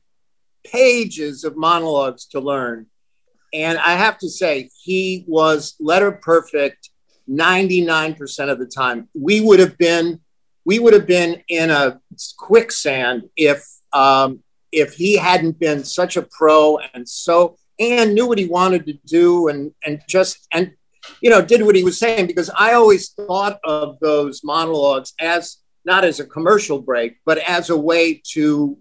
pages of monologues to learn and I have to say, he was letter perfect 99% of the time. We would have been, we would have been in a quicksand if um, if he hadn't been such a pro and so and knew what he wanted to do and and just and you know did what he was saying because I always thought of those monologues as not as a commercial break but as a way to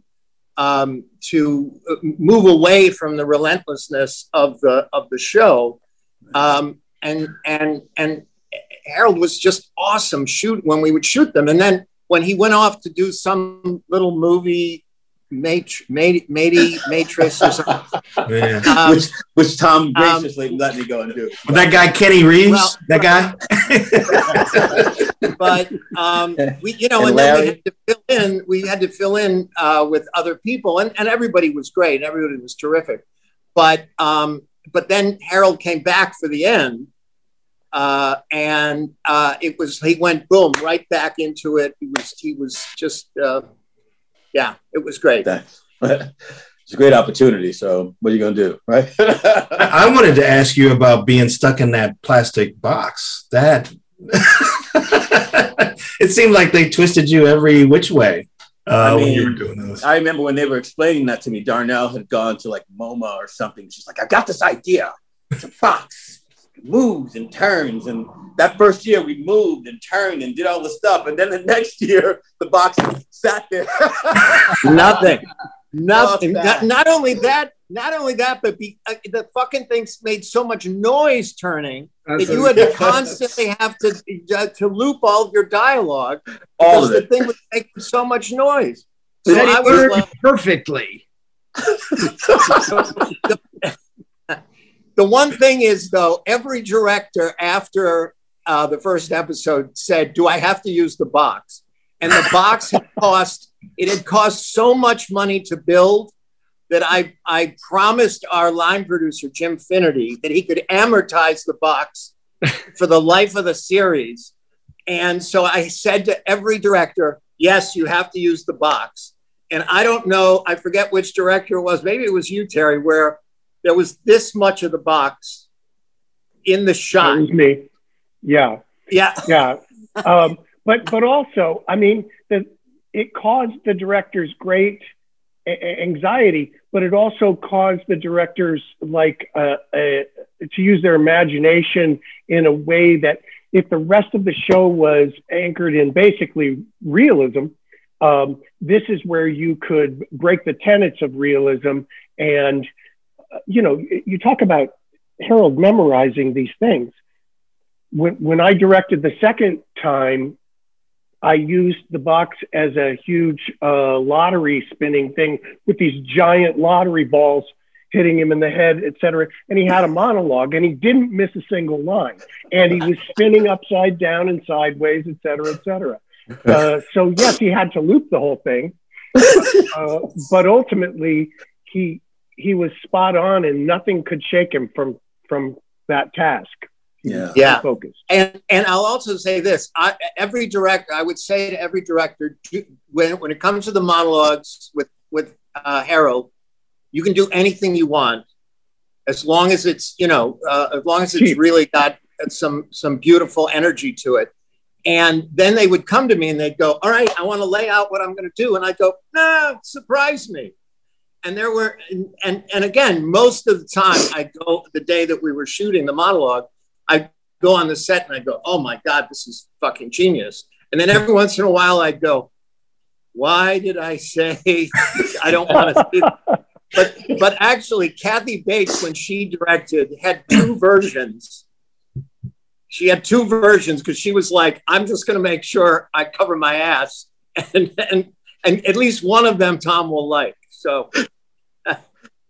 um, to move away from the relentlessness of the of the show. Um, and and and Harold was just awesome shoot when we would shoot them. And then when he went off to do some little movie Matri- Matri- Matrix or something. Yeah. Um, which, which Tom um, graciously um, let me go and do. that guy Kenny Reeves, well, that guy. [LAUGHS] but um, we, you know, and, and then we had to fill in. We had to fill in uh, with other people, and, and everybody was great. Everybody was terrific. But um, but then Harold came back for the end, uh, and uh, it was he went boom right back into it. He was he was just uh, yeah, it was great. [LAUGHS] it's a great opportunity. So what are you going to do, right? [LAUGHS] I wanted to ask you about being stuck in that plastic box. That [LAUGHS] it seemed like they twisted you every which way. Uh, I mean, when you were doing those. I remember when they were explaining that to me. Darnell had gone to like MoMA or something. She's like, "I got this idea. It's a box, it moves and turns." And that first year, we moved and turned and did all the stuff. And then the next year, the box sat there. [LAUGHS] Nothing. Nothing. Not, not, only that, not only that, but be, uh, the fucking things made so much noise turning That's that you had to [LAUGHS] constantly have to uh, to loop all of your dialogue because the thing was making so much noise. So I was like, perfectly. the, [LAUGHS] the one thing is, though, every director after uh, the first episode said, "Do I have to use the box?" And the box had [LAUGHS] cost it had cost so much money to build that I I promised our line producer Jim Finnerty that he could amortize the box [LAUGHS] for the life of the series. And so I said to every director, "Yes, you have to use the box." And I don't know, I forget which director it was. Maybe it was you, Terry, where there was this much of the box in the shot. That was me. Yeah. Yeah. [LAUGHS] Yeah. Um, but but also, I mean, the, it caused the directors great a- anxiety, but it also caused the directors like uh, uh, to use their imagination in a way that if the rest of the show was anchored in basically realism, um, this is where you could break the tenets of realism and you know you talk about harold memorizing these things. When, when i directed the second time i used the box as a huge uh, lottery spinning thing with these giant lottery balls hitting him in the head et cetera. And he had a monologue and he didn't miss a single line. And he was spinning upside down and sideways et cetera et cetera. Uh, so yes, he had to loop the whole thing, uh, but ultimately he he was spot on, and nothing could shake him from from that task. Yeah, yeah. Focused. And and I'll also say this: I, every director, I would say to every director, when when it comes to the monologues with with uh, Harold, you can do anything you want, as long as it's you know, uh, as long as it's really got some some beautiful energy to it. And then they would come to me and they'd go, All right, I want to lay out what I'm going to do. And I'd go, No, surprise me. And there were, and, and, and again, most of the time I go the day that we were shooting the monologue, I go on the set and I go, Oh my God, this is fucking genius. And then every once in a while I'd go, Why did I say [LAUGHS] I don't want to [LAUGHS] see it? But, but actually, Kathy Bates, when she directed, had two versions she had two versions because she was like, I'm just going to make sure I cover my ass. [LAUGHS] And, and, and at least one of them Tom will like. So.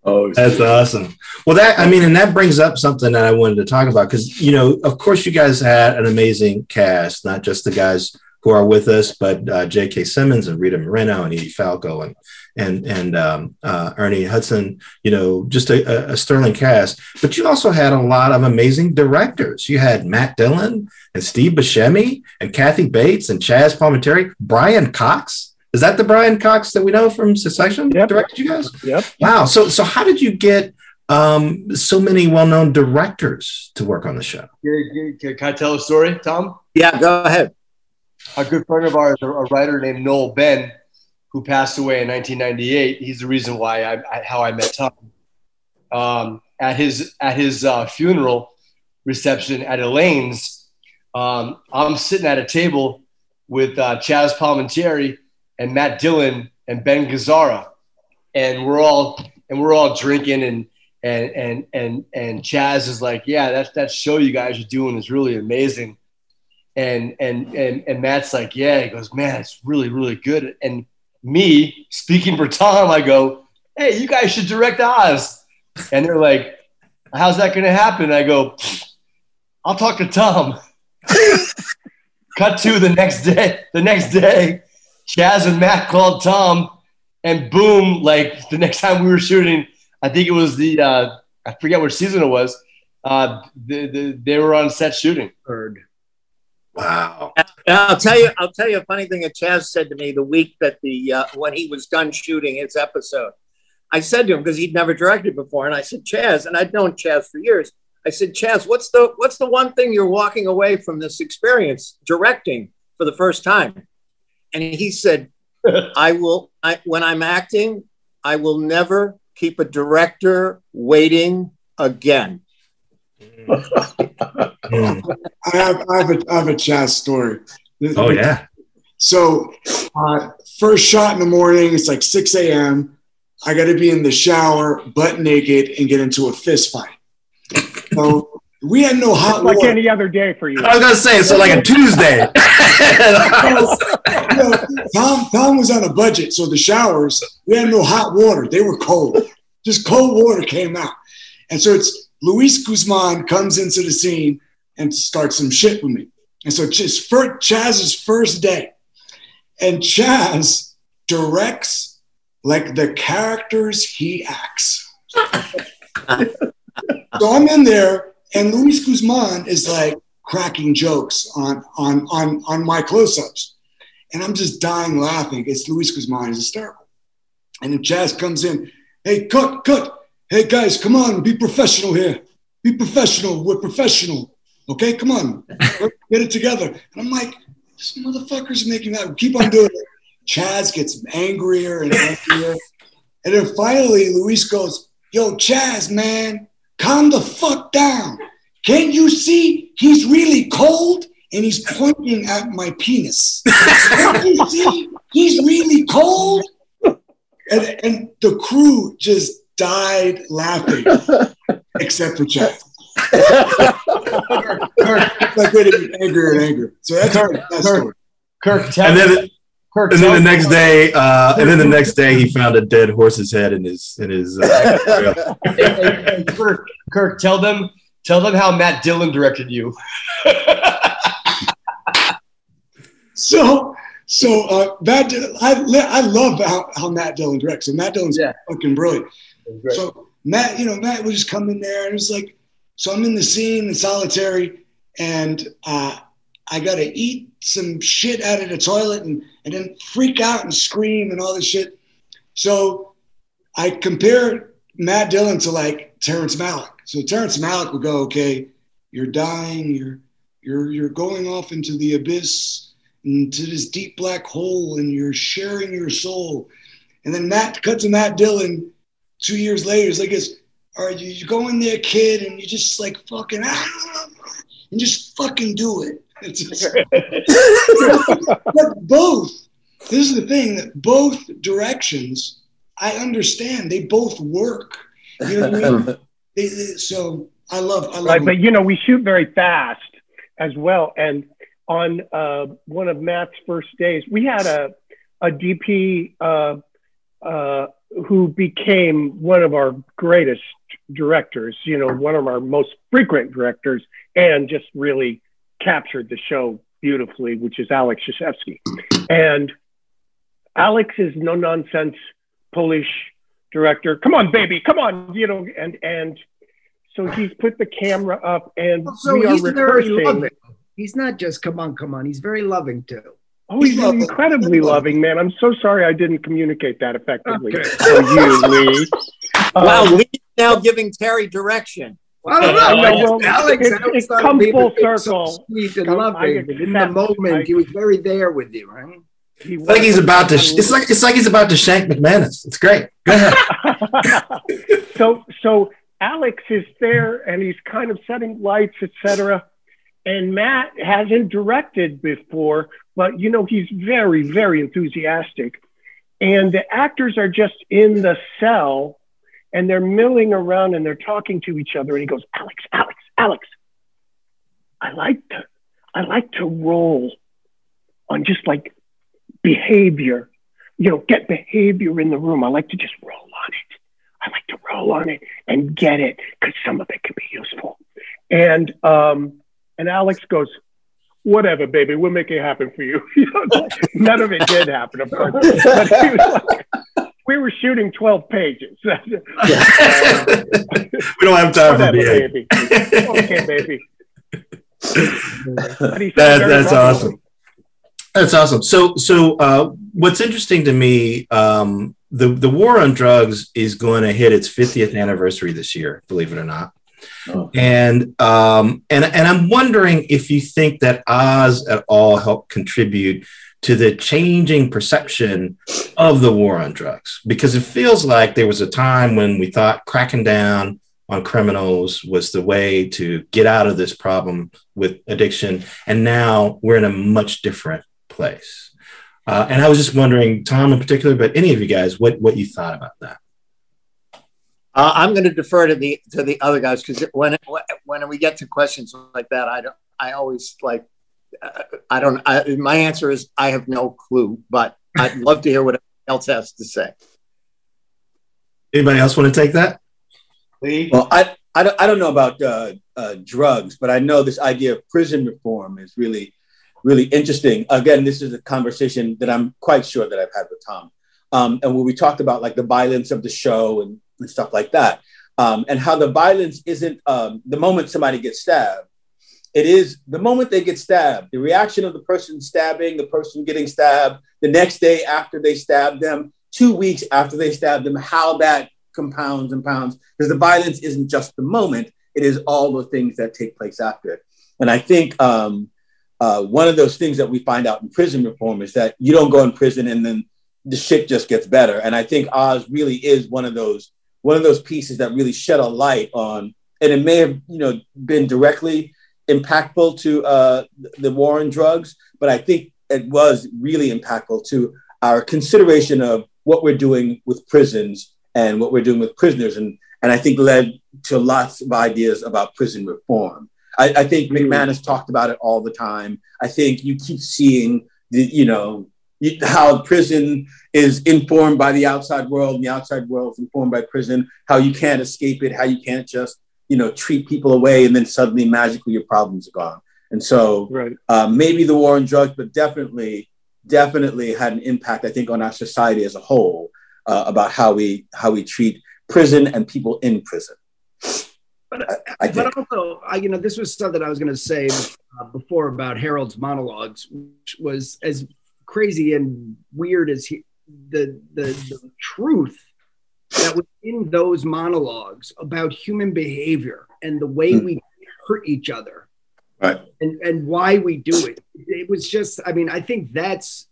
oh, that's awesome. Well, that, I mean, and that brings up something that I wanted to talk about because, you know, of course, you guys had an amazing cast, not just the guys who are with us, but uh, J.K. Simmons and Rita Moreno and Edie Falco and and and um, uh, Ernie Hudson. You know, just a, a, sterling cast. But you also had a lot of amazing directors. You had Matt Dillon and Steve Buscemi and Kathy Bates and Chazz Palminteri, Brian Cox. Is that the Brian Cox that we know from Succession? Yep. Directed you guys? Yep. Wow. So so how did you get um, so many well-known directors to work on the show? Can I tell a story, Tom? Yeah, go ahead a good friend of ours, a, writer named Noel Behn, who passed away in 1998. He's the reason why I, I how I met Tom. Um, at his at his uh, funeral reception at Elaine's, um, I'm sitting at a table with uh, Chazz Palminteri and Matt Dillon and Ben Gazzara, and we're all and we're all drinking and and and and and Chazz is like, yeah, that that show you guys are doing is really amazing and and and and Matt's like, yeah. He goes, man, it's really really good. And me speaking for Tom, I go, hey, you guys should direct Oz. And they're like, how's that going to happen? I go, I'll talk to Tom. [LAUGHS] Cut to the next day. The next day, Chazz and Matt called Tom, and boom! Like the next time we were shooting, I think it was the uh, I forget which season it was. Uh, the, the, they were on set shooting. Heard. Wow. I'll tell you, I'll tell you a funny thing that Chazz said to me the week that the uh, when he was done shooting his episode. I said to him because he'd never directed before, and I said, Chazz, and I'd known Chazz for years. I said, Chazz, what's the what's the one thing you're walking away from this experience directing for the first time? And he said, [LAUGHS] I will. I, when I'm acting, I will never keep a director waiting again. I have I have a I have a Chazz story. Oh yeah. So uh, first shot in the morning, it's like 6 a.m. I got to be in the shower, butt naked, and get into a fist fight. So we had no hot water. like any other day for you. I was gonna say so like a Tuesday. you [LAUGHS] know, [LAUGHS] Tom Tom was on a budget, so the showers we had no hot water; they were cold. just cold water came out. And so it's Luis Guzman comes into the scene and starts some shit with me. And so just for Chazz's first day, and Chazz directs like the characters he acts. [LAUGHS] so I'm in there, and Luis Guzman is like cracking jokes on on on on my close-ups, and I'm just dying laughing. It's Luis Guzman is hysterical, and then Chazz comes in. Hey, cut, cut. Hey guys, come on, be professional here. Be professional. We're professional. Okay, come on, [LAUGHS] get it together. And I'm like, this motherfucker's making that. Keep on doing it. Chazz gets angrier and angrier. And then finally, Luis goes, Yo, Chazz, man, calm the fuck down. Can't you see he's really cold? And he's pointing at my penis. Can't you see he's really cold? And, and the crew just died laughing, except for Chazz. Kirk, like getting angrier and angrier. So that's Kirk, that story. Kirk, and then, Kirk, and then the next day, uh, and then the next day, he found a dead horse's head in his in his. Uh, [LAUGHS] Kirk, Kirk, tell them tell them how Matt Dillon directed you. [LAUGHS] so so uh, Matt, I I love how, how Matt Dillon directs, and Matt Dillon's yeah. fucking brilliant. So Matt, you know, Matt would just come in there and it's like, so I'm in the scene in solitary, and uh, I got to eat some shit out of the toilet and, and then freak out and scream and all this shit. So I compare Matt Dillon to like Terrence Malick. So Terrence Malick would go, okay, you're dying, you're you're you're going off into the abyss, into this deep black hole, and you're sharing your soul. And then Matt cut to Matt Dillon two years later. It's like this, all right, you, you go in there, kid, and you just like fucking ah, and just fucking do it. But both, this is the thing that both directions, I understand. They both work. You know what I mean? [LAUGHS] they, they, so I love, I love. Right, but you know, we shoot very fast as well. And on uh, one of Matt's first days, we had a a DP uh, uh, who became one of our greatest directors. You know, one of our most frequent directors, and just really captured the show beautifully, which is Alex Zakrzewski. And Alex is no nonsense Polish director. Come on, baby, come on, you know, and and so he's put the camera up and so we he's are very loving. He's not just come on, come on. He's very loving too. Oh, he's, he's incredibly loving, man. I'm so sorry I didn't communicate that effectively okay. for you, Lee. Wow, um, Lee's now giving Terry direction. I don't know. I well, Alex, it, Alex it comes full circle. Sweet and loving. In the moment, I, he was very there with you, right? He it's like he's about to. It's like it's like he's about to shank McManus. It's great. Go ahead. [LAUGHS] [LAUGHS] so so Alex is there and he's kind of setting lights, etc. And Matt hasn't directed before, but you know he's very very enthusiastic, and the actors are just in the cell and they're milling around and they're talking to each other. And he goes, Alex, Alex, Alex, I like to, I like to roll on just like behavior, you know, get behavior in the room. I like to just roll on it. I like to roll on it and get it because some of it can be useful. And um, and Alex goes, whatever, baby, we'll make it happen for you. [LAUGHS] None of it did happen, of course. But he was like, we were shooting 12 pages. [LAUGHS] we don't have time for baby. okay, baby. [LAUGHS] that, that's awesome. That's awesome. So, so uh, what's interesting to me, um, the the war on drugs is going to hit its 50th anniversary this year. Believe it or not. Oh. And um, and and I'm wondering if you think that Oz at all helped contribute to the changing perception of the war on drugs because it feels like there was a time when we thought cracking down on criminals was the way to get out of this problem with addiction. And now we're in a much different place. Uh, and i was just wondering tom in particular but any of you guys what, what you thought about that? Uh, i'm going to defer to the to the other guys because when when we get to questions like that i don't i always like I don't. I, my answer is I have no clue, but I'd [LAUGHS] love to hear what else has to say. Anybody else want to take that? Well, I, I, don't, I don't know about uh, uh, drugs, but I know this idea of prison reform is really, really interesting. Again, this is a conversation that I'm quite sure that I've had with Tom. Um, and when we talked about like the violence of the show and, and stuff like that, um, and how the violence isn't um, the moment somebody gets stabbed, it is the moment they get stabbed, the reaction of the person stabbing, the person getting stabbed, the next day after they stab them, two weeks after they stab them, how that compounds and pounds, because the violence isn't just the moment, it is all the things that take place after it. And I think um, uh, one of those things that we find out in prison reform is that you don't go in prison and then the shit just gets better. And I think Oz really is one of those one of those pieces that really shed a light on, and it may have you know been directly impactful to uh, the war on drugs, but I think it was really impactful to our consideration of what we're doing with prisons and what we're doing with prisoners, and and I think led to lots of ideas about prison reform. I, I think mm-hmm. McManus talked about it all the time. I think you keep seeing the you know how prison is informed by the outside world and the outside world is informed by prison how you can't escape it how you can't just you know treat people away and then suddenly magically your problems are gone. And so right. uh, maybe the war on drugs but definitely definitely had an impact i think on our society as a whole uh, about how we how we treat prison and people in prison. But, I, I but also, I, you know, this was stuff that I was going to say uh, before about Harold's monologues, which was as crazy and weird as he, the, the the truth that was in those monologues about human behavior and the way mm. we hurt each other right and and why we do it it was just i mean i think that's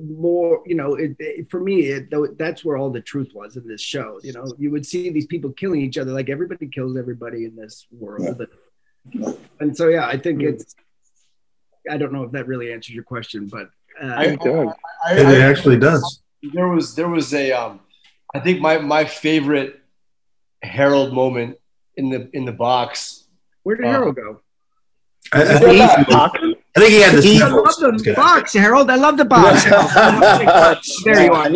more you know it, it, for me it, that's where all the truth was in this show you know you would see these people killing each other like everybody kills everybody in this world yeah. and so yeah i think mm. it's i don't know if that really answers your question but uh, I, I, I, it actually does there was there was a um I think my my favorite Harold moment in the in the box. Where did uh, Harold go? I, I, think I, think he had the. Box. I love the box, Harold. I love the box. [LAUGHS] there you are.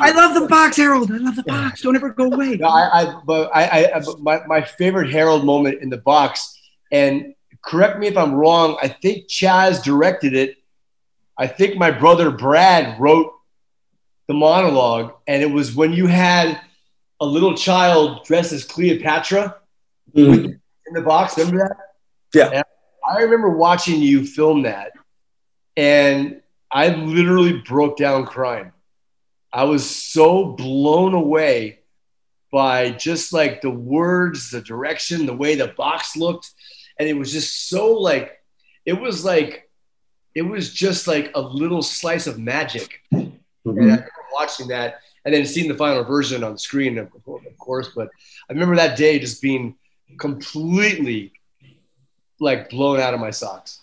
I love the box, Harold. I love the box. Don't ever go away. No, I, I, but I, I, my, my favorite Harold moment in the box, and correct me if I'm wrong. I think Chazz directed it. I think my brother Brad wrote the monologue, and it was when you had a little child dressed as Cleopatra mm-hmm. in the box. Remember that? Yeah. And I remember watching you film that, and I literally broke down crying. I was so blown away by just like the words, the direction, the way the box looked. And it was just so like, it was like, it was just like a little slice of magic. Mm-hmm. And I watching that and then seeing the final version on the screen, of, of course. But I remember that day just being completely like blown out of my socks.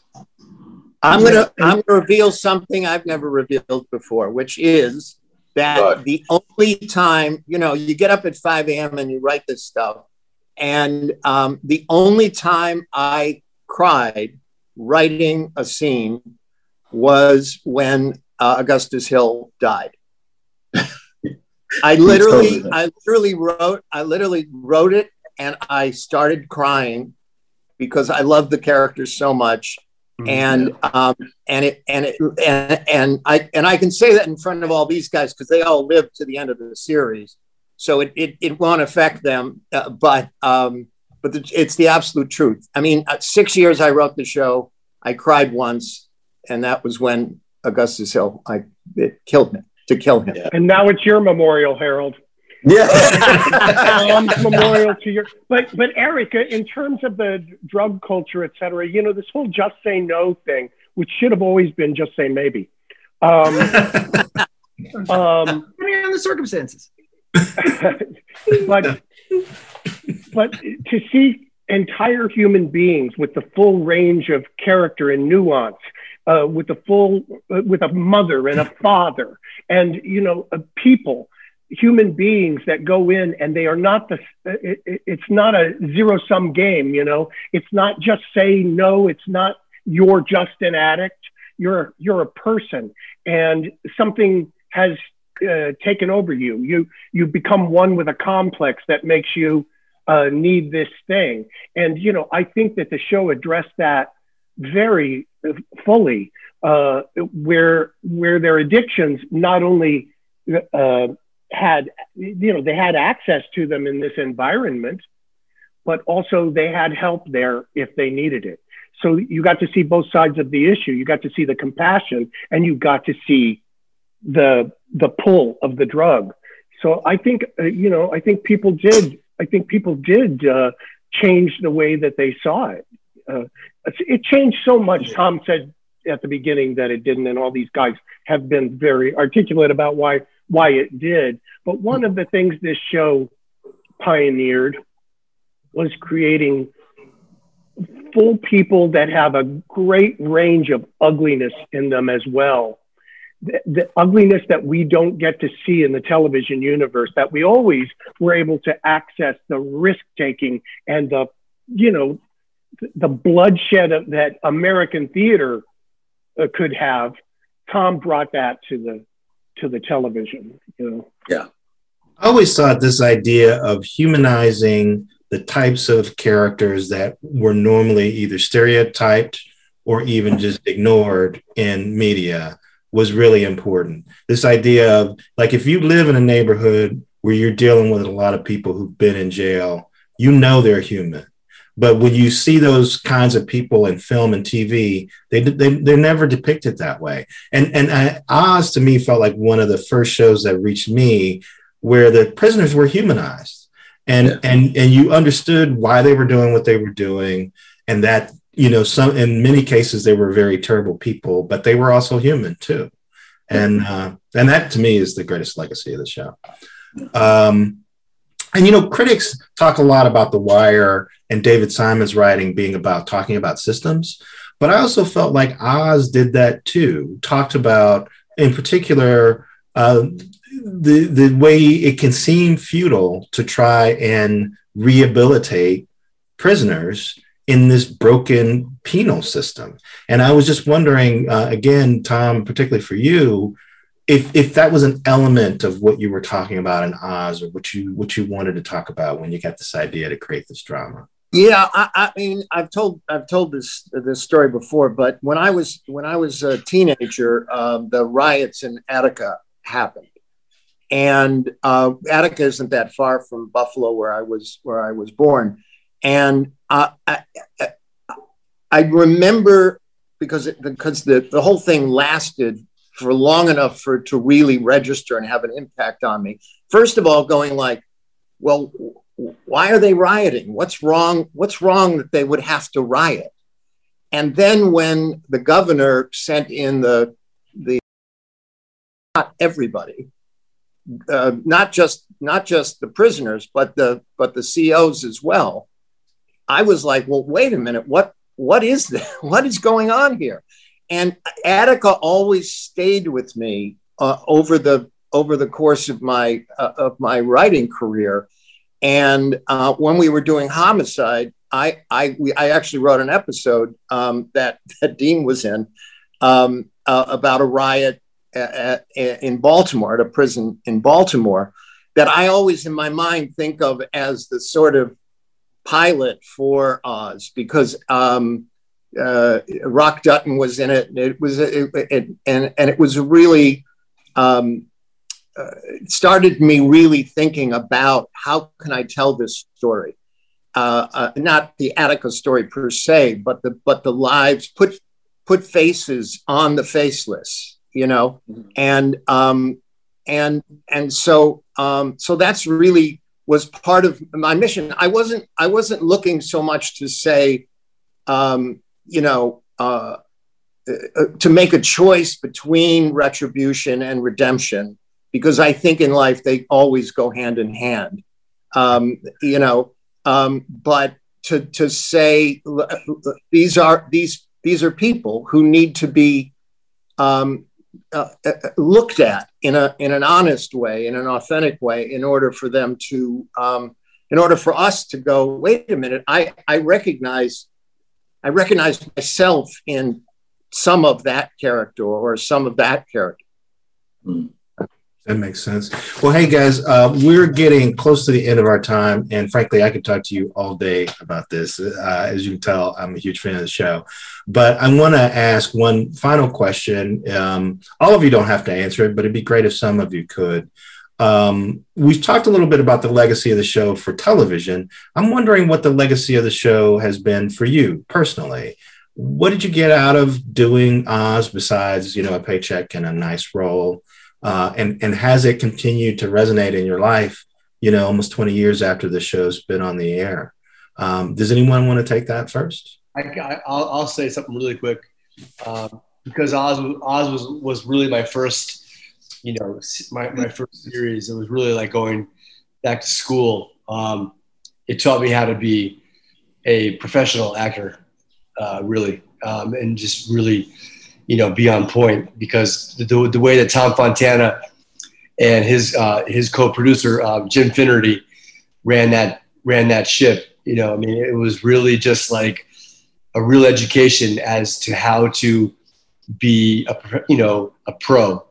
I'm gonna I'm gonna reveal something I've never revealed before, which is that God. the only time you know you get up at 5 a.m. and you write this stuff, and um, the only time I cried writing a scene was when uh, Augustus Hill died. I [LAUGHS] literally, I literally wrote, I literally wrote it, and I started crying because I love the character so much, mm-hmm. and um, and it and it and, and I and I can say that in front of all these guys because they all lived to the end of the series, so it it, it won't affect them, uh, but um, but the, it's the absolute truth. I mean, uh, six years I wrote the show, I cried once, and that was when Augustus Hill, I it killed me to kill him. And now it's your memorial, Harold. Yeah, [LAUGHS] um, memorial to your. But but Erica, in terms of the drug culture, et cetera, you know this whole just say no thing, which should have always been just say maybe. Um, [LAUGHS] um, depending on the circumstances. [LAUGHS] but but to see entire human beings with the full range of character and nuance uh, with a full, uh, with a mother and a father, and you know, uh, people, human beings that go in, and they are not the. It, it, it's not a zero sum game. You know, it's not just say no. It's not you're just an addict. You're you're a person, and something has uh, taken over you. You you become one with a complex that makes you uh, need this thing. And you know, I think that the show addressed that very fully, uh, where where their addictions not only uh, had you know they had access to them in this environment, but also they had help there if they needed it. So you got to see both sides of the issue. You got to see the compassion, and you got to see the the pull of the drug. So I think uh, you know I think people did I think people did uh, change the way that they saw it. Uh, it changed so much. Tom said at the beginning that it didn't, and all these guys have been very articulate about why why it did. But one of the things this show pioneered was creating full people that have a great range of ugliness in them as well. The, the, ugliness that we don't get to see in the television universe, that we always were able to access the risk taking and the, you know, the bloodshed of, that American theater uh, could have. Tom brought that to the to the television. You know. Yeah. I always thought this idea of humanizing the types of characters that were normally either stereotyped or even just ignored in media was really important. This idea of like if you live in a neighborhood where you're dealing with a lot of people who've been in jail, you know they're human. But when you see those kinds of people in film and TV, they, they they're never depicted that way. And and I, Oz to me felt like one of the first shows that reached me where the prisoners were humanized and yeah. and and you understood why they were doing what they were doing and that you know some in many cases they were very terrible people but they were also human too and uh, and that to me is the greatest legacy of the show um, and you know critics talk a lot about the wire and david simon's writing being about talking about systems but i also felt like oz did that too talked about in particular uh, the the way it can seem futile to try and rehabilitate prisoners in this broken penal system. And I was just wondering, uh, again, Tom, particularly for you, if if that was an element of what you were talking about in Oz, or what you what you wanted to talk about when you got this idea to create this drama. Yeah, I, I mean, I've told I've told this this story before, but when I was when I was a teenager, um, the riots in Attica happened, and uh, Attica isn't that far from Buffalo, where I was where I was born, and uh, I, I, remember because it, because the, the whole thing lasted for long enough for to really register and have an impact on me. First of all, going like, well, why are they rioting? What's wrong? What's wrong that they would have to riot? And then when the governor sent in the the not everybody uh, not just not just the prisoners, but the but the COs as well. I was like, well, wait a minute, what what is that? [LAUGHS] What is going on here? And Attica always stayed with me uh, over the over the course of my uh, of my writing career. And uh, when we were doing homicide, I I we, I actually wrote an episode um, that that Dean was in um, uh, about a riot at, in Baltimore, at a prison in Baltimore, that I always in my mind think of as the sort of pilot for Oz because um, uh, Roc Dutton was in it. It was it, it, and and it was really um, uh, started me really thinking about how can I tell this story. Uh, uh, not the Attica story per se, but the but the lives put put faces on the faceless you know, mm-hmm. and um, and and so um, so that's really was part of my mission. I wasn't I wasn't looking so much to say, um, you know, uh, uh, to make a choice between retribution and redemption, because I think in life they always go hand in hand. Um, you know, um, but to to say these are these these are people who need to be um, uh, uh, looked at in a in an honest way, in an authentic way, in order for them to, um, in order for us to go. Wait a minute, I I recognize, I recognize myself in some of that character or some of that character. Mm. That makes sense. Well, hey guys, uh, we're getting close to the end of our time, and frankly, I could talk to you all day about this. Uh, as you can tell, I'm a huge fan of the show. But I want to ask one final question. Um, all of you don't have to answer it, but it'd be great if some of you could. Um, we've talked a little bit about the legacy of the show for television. I'm wondering what the legacy of the show has been for you personally. What did you get out of doing Oz besides, you know, a paycheck and a nice role? Uh, and and has it continued to resonate in your life? You know, almost 20 years after the show's been on the air. Um, does anyone want to take that first? I, will I'll say something really quick um, because Oz Oz was was really my first, you know, my, my first series. It was really like going back to school. Um, it taught me how to be a professional actor, uh, really, um, and just really you know, be on point because the, the way that Tom Fontana and his uh, his co-producer uh, Jim Finnerty ran that ran that ship. You know, I mean, it was really just like a real education as to how to be a you know a pro,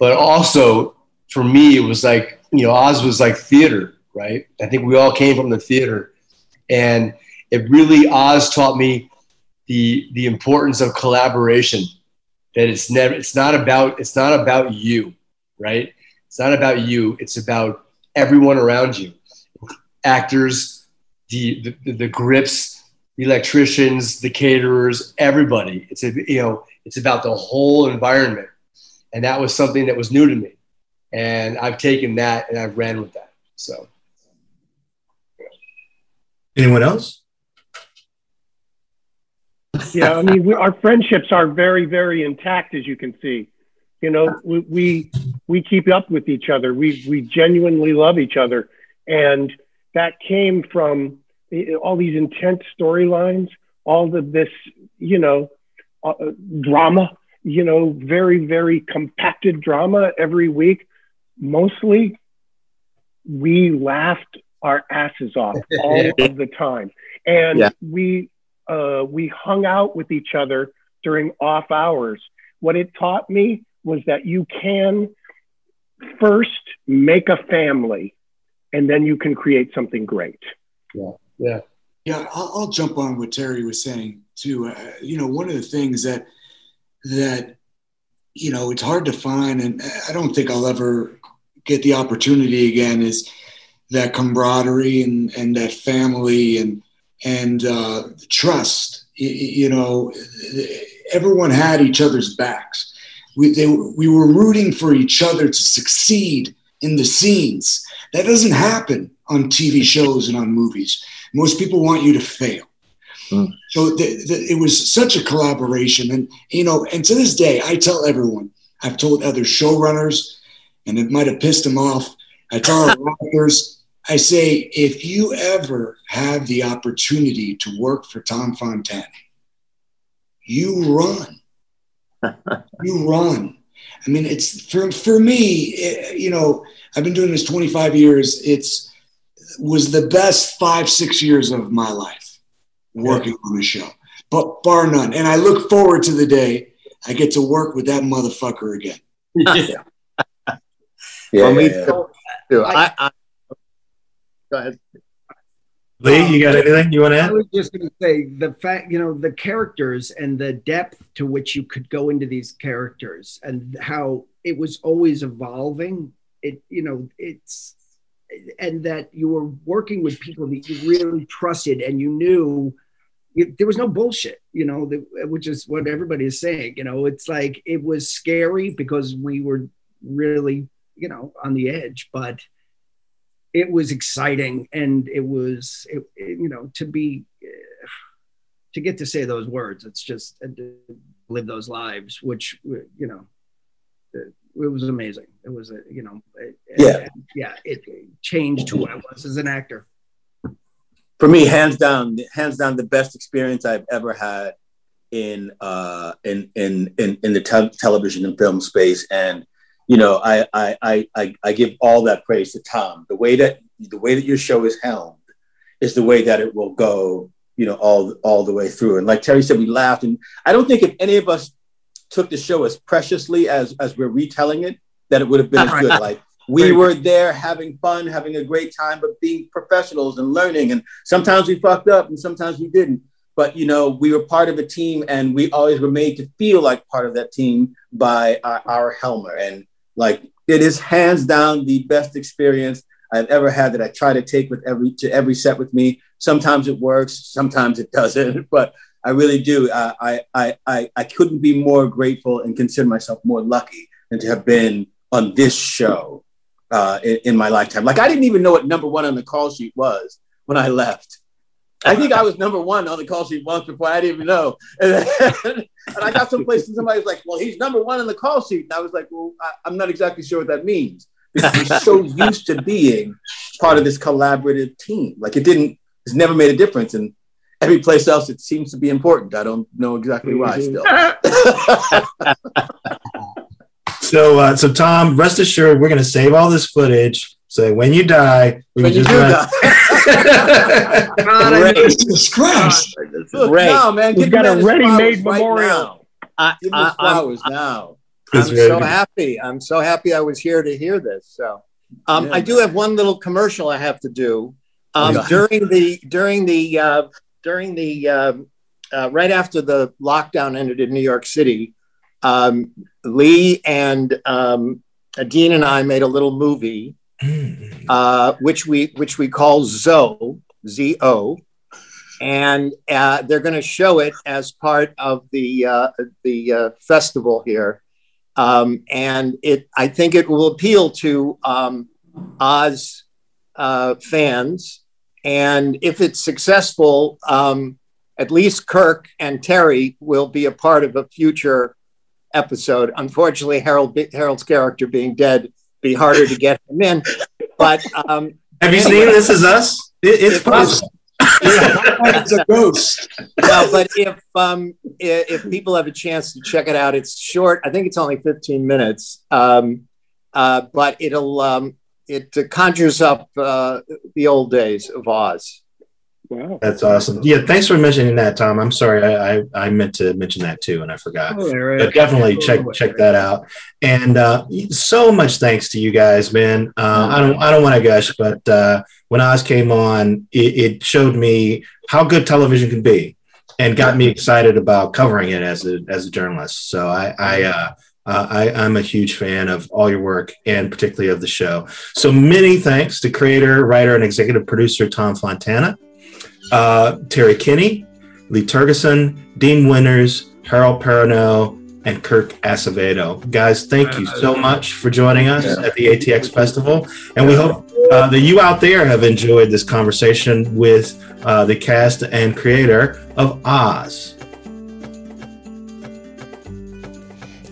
but also for me it was like you know Oz was like theater, right? I think we all came from the theater, and it really Oz taught me the the importance of collaboration that it's never it's not about it's not about you right? It's not about you it's about everyone around you. Actors the the, the grips the electricians the caterers everybody. It's a, you know it's about the whole environment and that was something that was new to me and i've taken that and i've ran with that so anyone else [LAUGHS] yeah, I mean, we, our friendships are very, very intact, as you can see. You know, we, we we keep up with each other. We we genuinely love each other, and that came from all these intense storylines, all of this, you know, uh, drama. You know, very, very compacted drama every week. Mostly, we laughed our asses off [LAUGHS] all of the time, and yeah. we uh, we hung out with each other during off hours. What it taught me was that you can first make a family and then you can create something great. Yeah. Yeah. Yeah. I'll, I'll jump on what Terry was saying too. Uh, you know, one of the things that, that, you know, it's hard to find, and I don't think I'll ever get the opportunity again is that camaraderie and, and that family and, and uh, trust. You, you, know, everyone had each other's backs. We, they, we were rooting for each other to succeed in the scenes. That doesn't happen on TV shows and on movies. Most people want you to fail. Mm. So the, the, it was such a collaboration. And, you know, and to this day, I tell everyone, I've told other showrunners, and it might have pissed them off. I tell our [LAUGHS] actors, I say, if you ever have the opportunity to work for Tom Fontana, you run. [LAUGHS] you run. I mean, it's for, for me, it, you know, I've been doing this 25 years. It's was the best five, six years of my life working yeah. on the show, but bar none. And I look forward to the day I get to work with that motherfucker again. [LAUGHS] yeah. yeah, yeah, yeah. I, I, Go ahead. Lee, you got um, anything you want to add? I was just going to say the fact, you know, the characters and the depth to which you could go into these characters and how it was always evolving. It, you know, it's, and that you were working with people that you really trusted and you knew there was no bullshit, you know, the, which is what everybody is saying. You know, it's like it was scary because we were really, you know, on the edge, but it was exciting and it was it, it, you know to be to get to say those words it's just uh, to live those lives which you know it, it was amazing. It was a you know it, yeah. yeah it changed who i was as an actor. For me hands down hands down the best experience i've ever had in uh in in in, in the te- television and film space. And you know, I, I, I, I give all that praise to Tom. The way that the way that your show is helmed is the way that it will go, you know, all all the way through. And like Terry said, we laughed, and I don't think if any of us took the show as preciously as as we're retelling it, that it would have been as good. Like [LAUGHS] we were there having fun, having a great time, but being professionals and learning. And sometimes we fucked up and sometimes we didn't. But you know, we were part of a team and we always were made to feel like part of that team by our, our Helmer. And like it is hands down the best experience I've ever had that I try to take with every to every set with me. Sometimes it works, sometimes it doesn't, [LAUGHS] but I really do. I, I, I, I couldn't be more grateful and consider myself more lucky than to have been on this show uh, in, in, my lifetime. Like I didn't even know what number one on the call sheet was when I left. I think I was number one on the call sheet once before I didn't even know. And, [LAUGHS] then, and I got someplace and somebody was like, "Well, he's number one on the call sheet," and I was like, "Well, I, am not exactly sure what that means." Because we're [LAUGHS] so used to being part of this collaborative team. Like it didn't, it's never made a difference. And every place else, it seems to be important. I don't know exactly why still. [LAUGHS] so, uh, so Tom, rest assured, we're going to save all this footage. So when you die, we when just run. [LAUGHS] God, Jesus Christ! No, man, we've got a ready-made memorial. Right Give us flowers I'm, now. I'm so happy. I'm so happy I was here to hear this. So, um, yeah. I do have one little commercial I have to do. Um, yeah. During the during the uh, during the uh, uh, right after the lockdown ended in New York City, um, Lee and um, Dean and I made a little movie, mm. uh, which we which we call Zo Z O, and uh, they're going to show it as part of the uh, the uh, festival here, um, and it I think it will appeal to um, Oz fans and if it's successful, um, at least Kirk and Terry will be a part of a future episode. Unfortunately, Harold Harold's character being dead, be harder to get him in. But um, have you anyway, seen This Is Us? It, it's possible. it's a ghost. No, but if um, if people have a chance to check it out, it's short. I think it's only 15 minutes. Um, uh, but it'll um, it conjures up uh, the old days of Oz. Wow. That's awesome. Yeah, thanks for mentioning that, Tom. I'm sorry, I I, I meant to mention that too, and I forgot. Oh, right. But definitely check check that out. And uh, so much thanks to you guys, man. Uh, I don't I don't want to gush, but uh, when Oz came on, it, it, showed me how good television can be, and got me excited about covering it as a as a journalist. So I I uh, uh, I, am a huge fan of all your work and particularly of the show. So many thanks to creator, writer, and executive producer Tom Fontana, uh, Terry Kinney, Lee Tergesen, Dean Winters, Harold Perrineau, and Kirk Acevedo. Guys, thank you so much for joining us at the ATX Festival. And we hope uh, that you out there have enjoyed this conversation with uh, the cast and creator of Oz.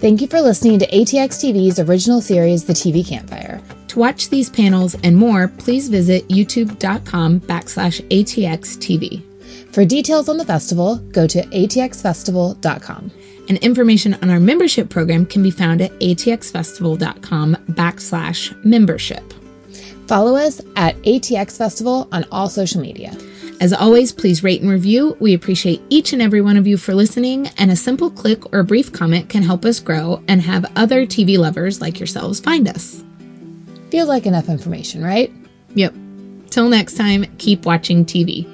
Thank you for listening to ATX TV's original series, The TV Campfire. To watch these panels and more, please visit youtube.com backslash ATXTV. For details on the festival, go to atxfestival.com. And information on our membership program can be found at atxfestival.com backslash membership. Follow us at ATX Festival on all social media. As always, please rate and review. We appreciate each and every one of you for listening, and a simple click or a brief comment can help us grow and have other TV lovers like yourselves find us. Feels like enough information, right? Yep. Till next time, keep watching TV.